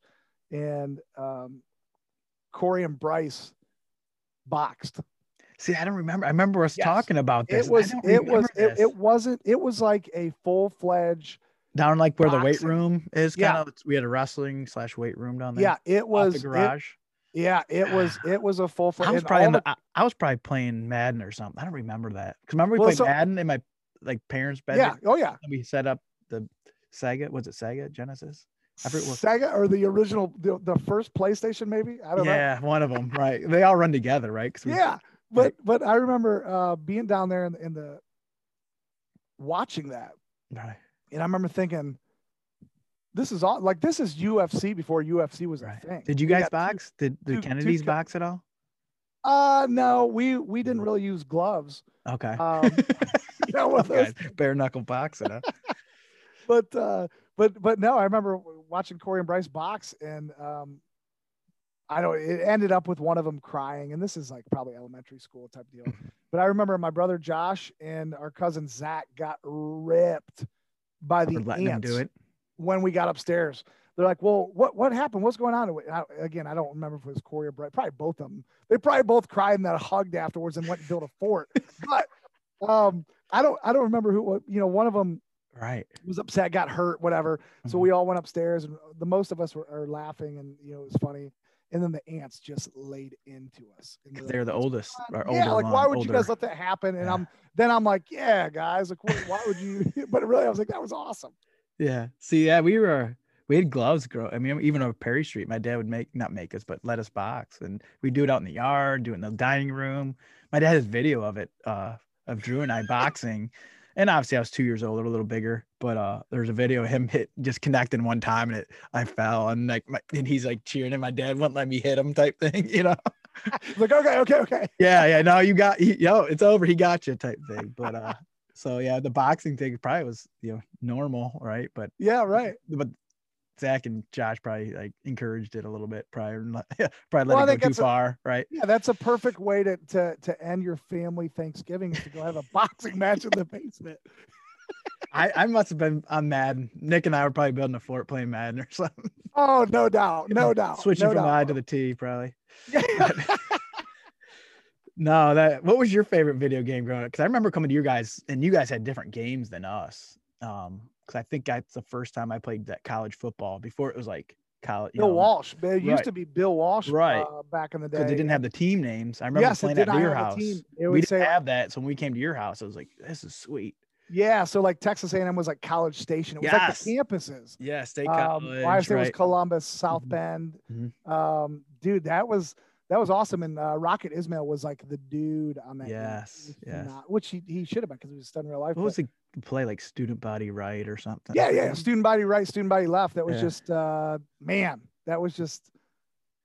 Speaker 1: and um, Corey and Bryce boxed.
Speaker 2: See, I don't remember. I remember us
Speaker 1: Yes.
Speaker 2: talking about this.
Speaker 1: It was it was it, it wasn't it was like a full fledged
Speaker 2: down like where the weight room is.
Speaker 1: Yeah.
Speaker 2: Kind of. We had a wrestling slash weight room down there.
Speaker 1: yeah it was
Speaker 2: the
Speaker 1: it-
Speaker 2: garage.
Speaker 1: Yeah, it was it was a full
Speaker 2: I
Speaker 1: fledged.
Speaker 2: was probably in the, I, I was probably playing Madden or something. I don't remember that because remember we
Speaker 1: Well,
Speaker 2: played
Speaker 1: so-
Speaker 2: Madden in my like parents' bed.
Speaker 1: yeah, oh yeah.
Speaker 2: and we set up the Sega. Was it Sega Genesis? I forget what-
Speaker 1: Sega or the original the, the first PlayStation maybe I don't know.
Speaker 2: Yeah, one of them. Right. They all run together, right? we-
Speaker 1: Yeah, but but I remember uh, being down there in, in the watching that,
Speaker 2: Right.
Speaker 1: and I remember thinking, this is all like this is UFC before UFC was
Speaker 2: Right.
Speaker 1: a thing.
Speaker 2: Did you guys
Speaker 1: got two-
Speaker 2: box? Did the
Speaker 1: two- two
Speaker 2: Kennedys
Speaker 1: co-
Speaker 2: box at all?
Speaker 1: Uh no, we we didn't really use gloves.
Speaker 2: Okay.
Speaker 1: Um, you know, those
Speaker 2: bare knuckle boxing. Huh?
Speaker 1: but uh but but no i remember watching corey and bryce box and um i don't it ended up with one of them crying and this is like probably elementary school type deal but i remember my brother josh and our cousin zach got ripped by the
Speaker 2: letting
Speaker 1: ants
Speaker 2: do it.
Speaker 1: when we got upstairs they're like well what what happened what's going on I, again i don't remember if it was corey or bryce probably both of them they probably both cried and then hugged afterwards and went and built a fort but um i don't i don't remember who you know one of them
Speaker 2: Right.
Speaker 1: was upset, got hurt, whatever. So
Speaker 2: Mhm.
Speaker 1: we all went upstairs, and the most of us were are laughing, and you know it was funny. And then the aunts just laid into us. And
Speaker 2: 'Cause
Speaker 1: like,
Speaker 2: They're the oldest.
Speaker 1: yeah,
Speaker 2: older
Speaker 1: like why would you guys let that happen? And
Speaker 2: Yeah.
Speaker 1: I'm then I'm like, yeah, guys, like wh- why would you? but really, I was like, that was awesome.
Speaker 2: Yeah. See, yeah, we were we had gloves grow. I mean, even on Perry Street, my dad would make not make us, but let us box. And we do it out in the yard, do it in the dining room. My dad has video of it, uh, of Drew and I boxing. and obviously I was two years old, a little bigger, but uh, there's a video of him hit just connecting one time and it I fell and like my, and he's like cheering and my dad wouldn't let me hit him type thing, you know.
Speaker 1: like okay, okay, okay.
Speaker 2: Yeah, yeah. No, you got he, yo, it's over. He got you type thing. But uh, so yeah, the boxing thing probably was you know normal, right? But
Speaker 1: yeah, right.
Speaker 2: But Zach and Josh probably like encouraged it a little bit prior, probably let well, it go too far,
Speaker 1: a,
Speaker 2: right?
Speaker 1: Yeah, that's a perfect way to to to end your family Thanksgiving is to go have a boxing match in the basement.
Speaker 2: I, I must have been on Madden. Nick and I were probably building a fort playing Madden or something.
Speaker 1: Oh, no doubt, no doubt.
Speaker 2: Switching
Speaker 1: no
Speaker 2: from
Speaker 1: doubt.
Speaker 2: the I to the T, probably. no, that. What was your favorite video game growing up? Because I remember coming to you guys, and you guys had different games than us. Um, because I think that's the first time I played that college football. Before it was like college.
Speaker 1: Bill
Speaker 2: know,
Speaker 1: Walsh. It right. used to be Bill Walsh,
Speaker 2: right?
Speaker 1: Uh, back in the day,
Speaker 2: because they didn't have the team names. I remember
Speaker 1: yes,
Speaker 2: playing at your house. We didn't say, have that, so when we came to your house, I was like, "This is sweet."
Speaker 1: Yeah, so like Texas A&M was like College Station. It was yes. like the campuses.
Speaker 2: Yeah, State College. Um,
Speaker 1: Ohio State
Speaker 2: right.
Speaker 1: was Columbus, South mm-hmm. Bend. Mm-hmm. Um, dude, that was that was awesome. And uh, Rocket Ismail was like the dude on that.
Speaker 2: Yes, yes.
Speaker 1: Not, which he, he should have been because he was in real life.
Speaker 2: What was he play like student body right or something?
Speaker 1: Yeah, yeah, student body right, student body left. That was yeah. just uh, man. That was just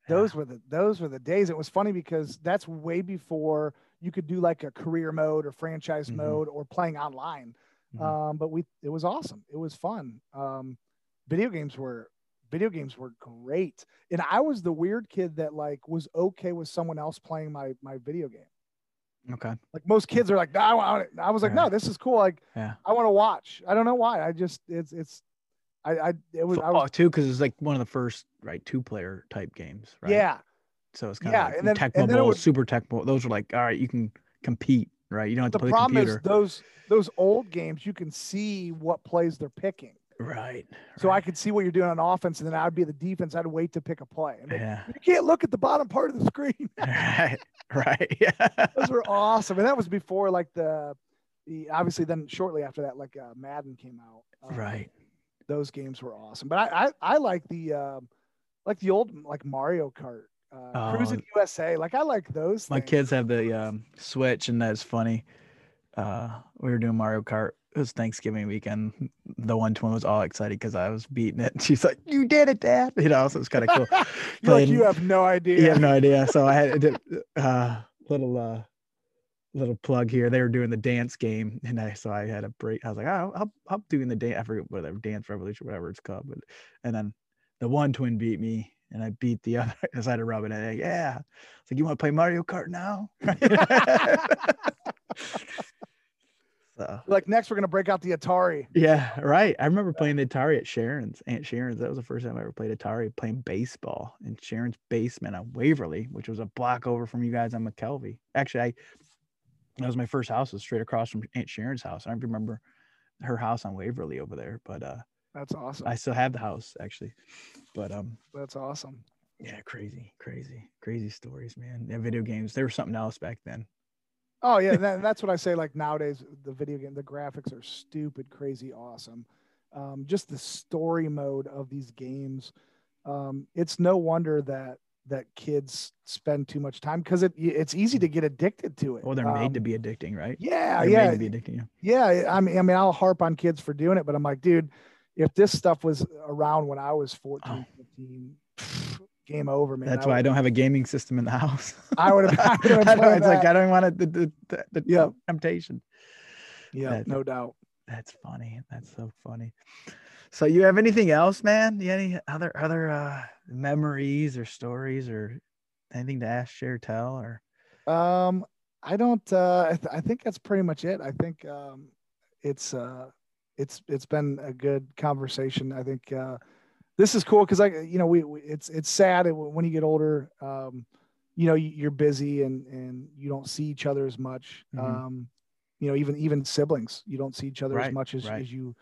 Speaker 1: those yeah. were the those were the days. It was funny because that's way before you could do like a career mode or franchise mm-hmm. mode or playing online. Mm-hmm. Um, but we it was awesome. It was fun. Um, video games were video games were great, and I was the weird kid that like was okay with someone else playing my my video game.
Speaker 2: Okay.
Speaker 1: Like most kids are like, no, I want. I was like, right. no, this is cool. Like,
Speaker 2: yeah.
Speaker 1: I want to watch. I don't know why. I just it's it's. I, I it was
Speaker 2: Football I was, too because it's like one of the first right two player type games right
Speaker 1: yeah
Speaker 2: so it's kind yeah, of like and then, Tecmo and then was, Super Tecmo. Those are like, all right, you can compete, right? You don't have to
Speaker 1: the
Speaker 2: play the
Speaker 1: problem
Speaker 2: computer.
Speaker 1: Is those those old games, you can see what plays they're picking.
Speaker 2: Right.
Speaker 1: So
Speaker 2: right.
Speaker 1: I could see what you're doing on offense, and then I'd be the defense. I'd wait to pick a play.
Speaker 2: Yeah.
Speaker 1: You can't look at the bottom part of the screen.
Speaker 2: right. Right. Yeah.
Speaker 1: Those were awesome, and that was before like the, the obviously then shortly after that like uh, Madden came out.
Speaker 2: Um, right.
Speaker 1: Those games were awesome, but I I, I like the uh, like the old like Mario Kart. Uh, oh, Cruis'n USA, like I like those.
Speaker 2: My
Speaker 1: things.
Speaker 2: kids have the um, Switch, and that's funny. Uh, we were doing Mario Kart it was Thanksgiving weekend. The one twin was all excited because I was beating it. She's like, "You did it, Dad!" You know, so it's kind of cool.
Speaker 1: You're like, you have no idea.
Speaker 2: You have no idea. So I had a uh, little uh, little plug here. They were doing the dance game, and I so I had a break. I was like, "Oh, I'm, I'm doing the dance. I forget whatever dance revolution, whatever it's called." But and then the one twin beat me, and I beat the other. I decided to rub it in. Yeah, it's like, "You want to play Mario Kart now?"
Speaker 1: So like next we're gonna break out the Atari.
Speaker 2: Yeah, right. I remember playing the Atari at Sharon's, Aunt Sharon's. That was the first time I ever played Atari, playing baseball in Sharon's basement on Waverly, which was a block over from you guys on McKelvey. Actually, I that was my first house, was straight across from Aunt Sharon's house. I remember her house on Waverly over there, but uh
Speaker 1: that's awesome.
Speaker 2: I still have the house actually. But um
Speaker 1: that's awesome.
Speaker 2: Yeah, crazy, crazy, crazy stories, man. Yeah, video games, they were something else back then.
Speaker 1: Oh yeah, that, that's what I say. Like nowadays, the video game, the graphics are stupid, crazy, awesome. Um, just the story mode of these games. Um, it's no wonder that that kids spend too much time because it it's easy to get addicted to it.
Speaker 2: Well, they're made to um, be addicting, right?
Speaker 1: Yeah,
Speaker 2: they're
Speaker 1: yeah,
Speaker 2: made to be addicting.
Speaker 1: Yeah. yeah, I mean, I mean, I'll harp on kids for doing it, but I'm like, dude, if this stuff was around when I was 14, oh. 15, game over, man.
Speaker 2: That's I why I don't have a gaming system in the house.
Speaker 1: I would have.
Speaker 2: it's like I don't want it, the the, the, the
Speaker 1: yeah.
Speaker 2: temptation.
Speaker 1: Yeah, no doubt.
Speaker 2: That's funny. That's so funny. So you have anything else, man? You any other other uh memories or stories or anything to ask, share, tell, or?
Speaker 1: Um, I don't. uh I, th- I think that's pretty much it. I think um, it's uh, it's it's been a good conversation. I think uh this is cool because I, you know, we, we, it's it's sad when you get older. Um, you know, you're busy and and you don't see each other as much. Mm-hmm. Um, you know, even even siblings, you don't see each other
Speaker 2: right,
Speaker 1: as much as,
Speaker 2: right.
Speaker 1: as you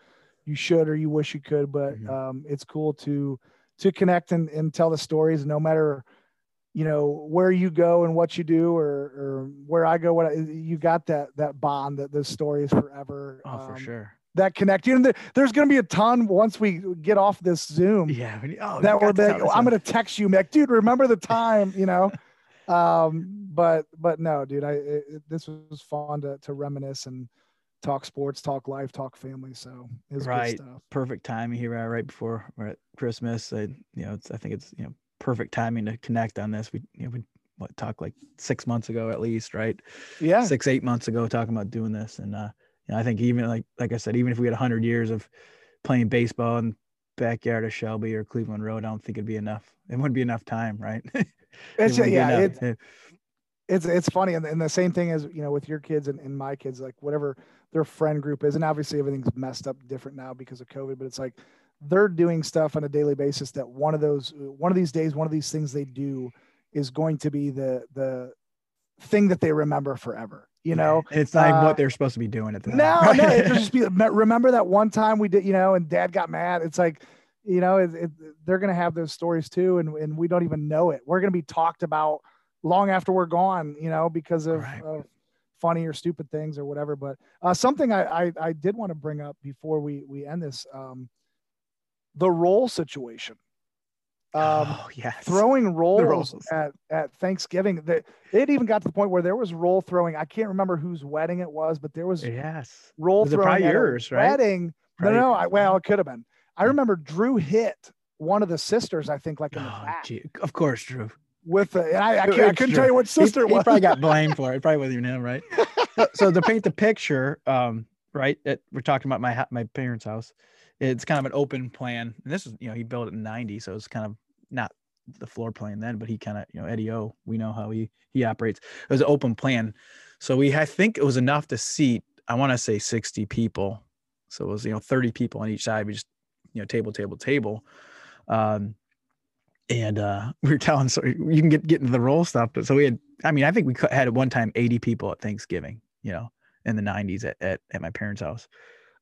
Speaker 1: you should or you wish you could. But
Speaker 2: mm-hmm.
Speaker 1: um, it's cool to to connect and, and tell the stories, no matter you know where you go and what you do or or where I go. What I, you got that that bond that those stories forever.
Speaker 2: Oh, um, for sure
Speaker 1: that connect you. And there's going to be a ton once we get off this Zoom.
Speaker 2: Yeah.
Speaker 1: Oh, that we're like, oh, I'm going to text you, Mick, dude, remember the time, you know? um, but, but no, dude, I, it, this was fun to, to reminisce and, talk sports, talk life, talk family. So it's
Speaker 2: right, perfect timing here, right before we're at Christmas. I, you know, I think it's you know perfect timing to connect on this. We you know we what talk like six months ago at least, right?
Speaker 1: Yeah,
Speaker 2: six eight months ago talking about doing this, and uh, you know, I think even like like I said, even if we had hundred years of playing baseball in backyard of Shelby or Cleveland Road, I don't think it'd be enough. It wouldn't be enough time, right?
Speaker 1: it's it yeah, it's, it's it's funny, and, and the same thing as you know with your kids and, and my kids, like whatever their friend group is, and obviously everything's messed up different now because of COVID, but it's like they're doing stuff on a daily basis that one of those one of these days, one of these things they do is going to be the the thing that they remember forever. You know,
Speaker 2: and it's not uh, what they're supposed to be doing at the
Speaker 1: no, time. no. It just be remember that one time we did, you know, and Dad got mad. It's like, you know, it, it, they're gonna have those stories too, and and we don't even know it. We're gonna be talked about long after we're gone, you know, because of, right. of funny or stupid things or whatever. But uh, something I, I, I did want to bring up before we we end this, um, the role situation.
Speaker 2: Um, oh yes,
Speaker 1: throwing rolls, rolls, at at Thanksgiving. That it even got to the point where there was roll throwing. I can't remember whose wedding it was, but there was
Speaker 2: yes
Speaker 1: roll
Speaker 2: was
Speaker 1: throwing
Speaker 2: yours, right?
Speaker 1: Wedding. No, no, I, well, it could have been. I remember Drew hit one of the sisters. I think like in the oh, back. Gee.
Speaker 2: Of course, Drew
Speaker 1: with the, I, I, I couldn't tell you what sister
Speaker 2: he,
Speaker 1: was.
Speaker 2: He probably got blamed for it. It probably wasn't even him, right? so to paint the picture, um, right, it, we're talking about my my parents' house. It's kind of an open plan, and this is you know he built it in '90, so it's kind of not the floor plan then, but he kind of you know Eddie O, we know how he he operates. It was an open plan, so we I think it was enough to seat. I want to say 60 people, so it was you know 30 people on each side. We just you know table table table. Um, and uh, we were telling so you can get get into the roll stuff but so we had i mean i think we had at one time 80 people at thanksgiving you know in the 90s at, at, at my parents house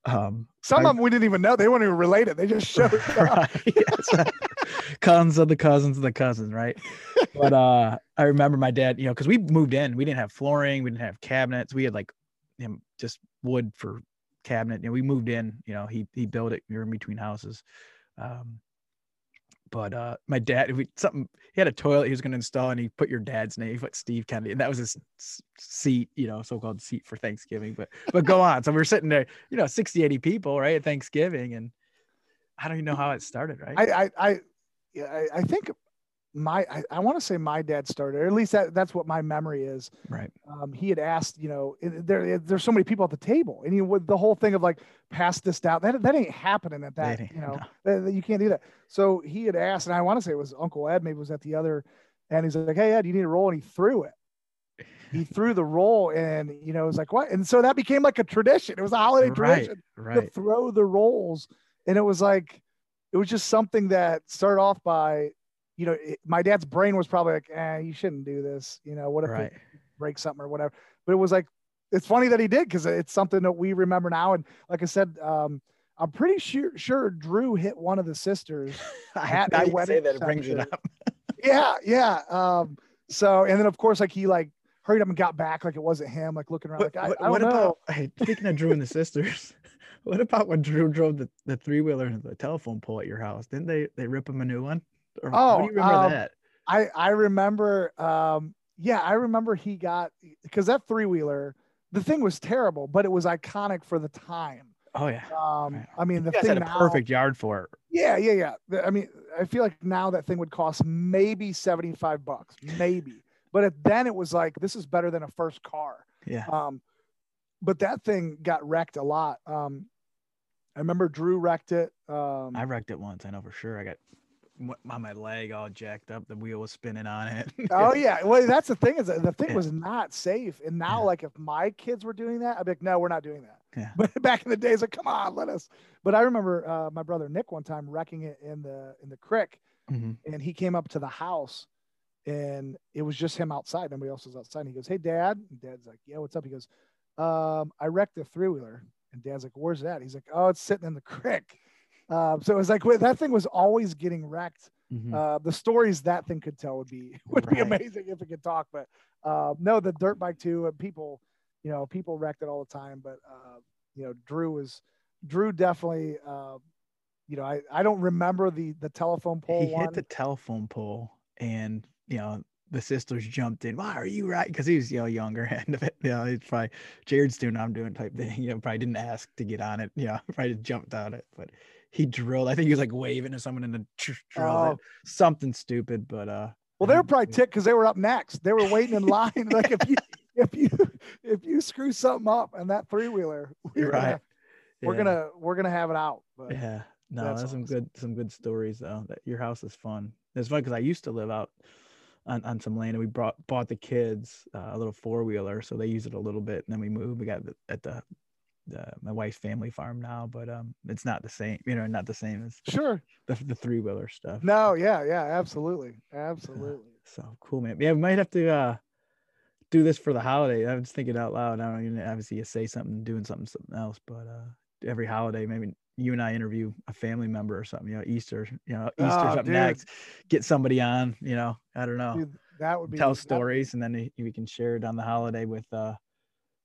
Speaker 2: um,
Speaker 1: some I, of them we didn't even know. They weren't even related. They just showed up. Yes.
Speaker 2: cousins of the cousins of the cousins right? But uh i remember my dad you know because we moved in. We didn't have flooring. We didn't have cabinets. We had like you know, just wood for cabinet. You know we moved in you know he he built it we were in between houses. Um but uh my dad we something he had a toilet he was going to install and he put your dad's name put steve kennedy and that was his seat you know so-called seat for thanksgiving but but go on. So we're sitting there you know 60 80 people right at thanksgiving and i don't even know how it started right?
Speaker 1: I i i, I think my I, I want to say my dad started, or at least that that's what my memory is.
Speaker 2: Right.
Speaker 1: Um, he had asked, you know, there there's so many people at the table, and you with the whole thing of like pass this down. That that ain't happening at that. You know, no. that, you can't do that. So he had asked, and I want to say it was Uncle Ed, maybe was at the other, and he's like, "Hey Ed, you need a roll," and he threw it. He threw the roll, and you know, it was like what? And so that became like a tradition. It was a holiday
Speaker 2: right,
Speaker 1: tradition
Speaker 2: right.
Speaker 1: to throw the rolls, and it was like it was just something that started off by you know, it, my dad's brain was probably like, eh, you shouldn't do this. You know, what if right. it breaks something or whatever? But it was like, it's funny that he did because it's something that we remember now. And like I said, um, I'm pretty sure sure Drew hit one of the sisters
Speaker 2: at I, a wedding. Say that it brings it up.
Speaker 1: yeah, yeah. Um, so and then of course like he like hurried up and got back like it wasn't him, like looking around. What, like I, what, I what
Speaker 2: about hey, speaking of Drew and the sisters? What about when Drew drove the, the three wheeler into the telephone pole at your house? Didn't they they rip him a new one? Or oh, do you remember um, that?
Speaker 1: I I remember. Um, yeah, I remember he got because that three wheeler. The thing was terrible, but it was iconic for the time.
Speaker 2: Oh yeah.
Speaker 1: Um, I mean, the
Speaker 2: thing
Speaker 1: had
Speaker 2: a now, perfect yard for it.
Speaker 1: Yeah, yeah, yeah. I mean, I feel like now that thing would cost maybe seventy-five bucks, maybe. But it, then it was like this is better than a first car.
Speaker 2: Yeah.
Speaker 1: Um, but that thing got wrecked a lot. Um, I remember Drew wrecked it. Um,
Speaker 2: I wrecked it once. I know for sure. I got on my leg all jacked up. The wheel was spinning on it.
Speaker 1: oh yeah. Well, that's the thing is the thing was not safe. And now, yeah. like if my kids were doing that, I'd be like, no, we're not doing that.
Speaker 2: Yeah.
Speaker 1: But back in the days, like, come on, let us. But I remember uh, my brother Nick one time wrecking it in the in the creek,
Speaker 2: mm-hmm.
Speaker 1: and he came up to the house, and it was just him outside. Nobody else was outside. And he goes, "Hey, Dad." And Dad's like, "Yeah, what's up?" He goes, um, "I wrecked the three wheeler." And Dad's like, "Where's that?" He's like, "Oh, it's sitting in the creek." Um, so it was like that thing was always getting wrecked Mm-hmm. Uh, the stories that thing could tell would be would right. be amazing if it could talk. But uh, no, the dirt bike too. And people, you know, people wrecked it all the time. But uh, you know, Drew was Drew definitely. Uh, you know, I, I don't remember the the telephone pole.
Speaker 2: He
Speaker 1: one.
Speaker 2: hit the telephone pole, and you know the sisters jumped in. Why are you right? Because he was you know younger end of it. You know, it's probably Jared's doing I'm doing type thing. You know, probably didn't ask to get on it. You know, probably jumped on it, but he drilled. I think he was like waving to someone in the drill oh. something stupid. But uh,
Speaker 1: well, they were probably ticked because they were up next. They were waiting in line. like if you if you if you screw something up and that three wheeler, we're right. Gonna, yeah. We're gonna we're gonna have it out.
Speaker 2: But yeah, no, that's, that's some good some good stories though. That your house is fun. It's fun because I used to live out on, on some land and we brought bought the kids uh, a little four wheeler, so they use it a little bit, and then we moved. We got the, at the the, my wife's family farm now, but um, it's not the same, you know, not the same as
Speaker 1: sure
Speaker 2: the the three wheeler stuff.
Speaker 1: No, yeah, yeah, absolutely, absolutely.
Speaker 2: Uh, so cool, man. Yeah, we might have to uh do this for the holiday. I was thinking out loud. I don't even obviously you say something, doing something, something else, but uh, every holiday, maybe you and I interview a family member or something. You know, Easter. You know, Easter's oh, up dude. next. Get somebody on. You know, I don't know. Dude,
Speaker 1: that would be
Speaker 2: tell stories, and then we can share it on the holiday with uh,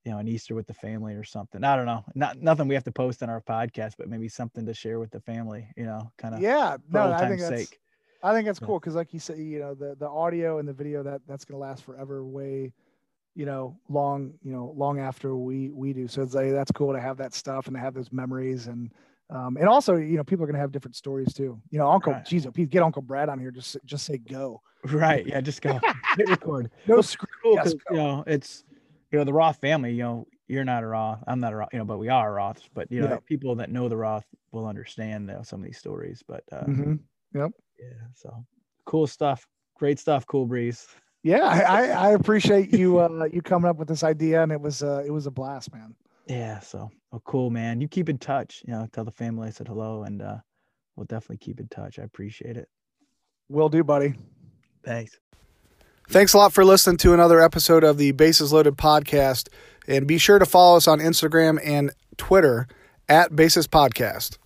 Speaker 2: you know, an Easter with the family or something. I don't know. Not nothing we have to post on our podcast, but maybe something to share with the family. You know, kind of.
Speaker 1: Yeah. No, I think that's. Sake. I think that's cool because, like you said, you know, the the audio and the video that that's gonna last forever. Way you know long you know long after we we do so it's like that's cool to have that stuff and to have those memories and um, and also, you know, people are gonna have different stories too. You know, Uncle, right. geez, please get Uncle Brad on here. Just just say go.
Speaker 2: Right. Yeah. Just go. Hit record.
Speaker 1: no screw.
Speaker 2: Cool, yes, you know, it's you know the Roth family. You know, you're not a Roth. I'm not a Roth. You know, but we are Roths. But you know, yeah. people that know the Roth will understand you know, some of these stories. But uh,
Speaker 1: mm-hmm. yep.
Speaker 2: Yeah. So cool stuff. Great stuff. Cool breeze.
Speaker 1: Yeah, I, I appreciate you uh, you coming up with this idea, and it was uh, it was a blast, man.
Speaker 2: Yeah. So, oh, cool, man. You keep in touch. You know, tell the family I said hello, and uh, we'll definitely keep in touch. I appreciate it.
Speaker 1: Will do, buddy.
Speaker 2: Thanks.
Speaker 1: Thanks a lot for listening to another episode of the Bases Loaded podcast. And be sure to follow us on Instagram and Twitter at Bases Podcast.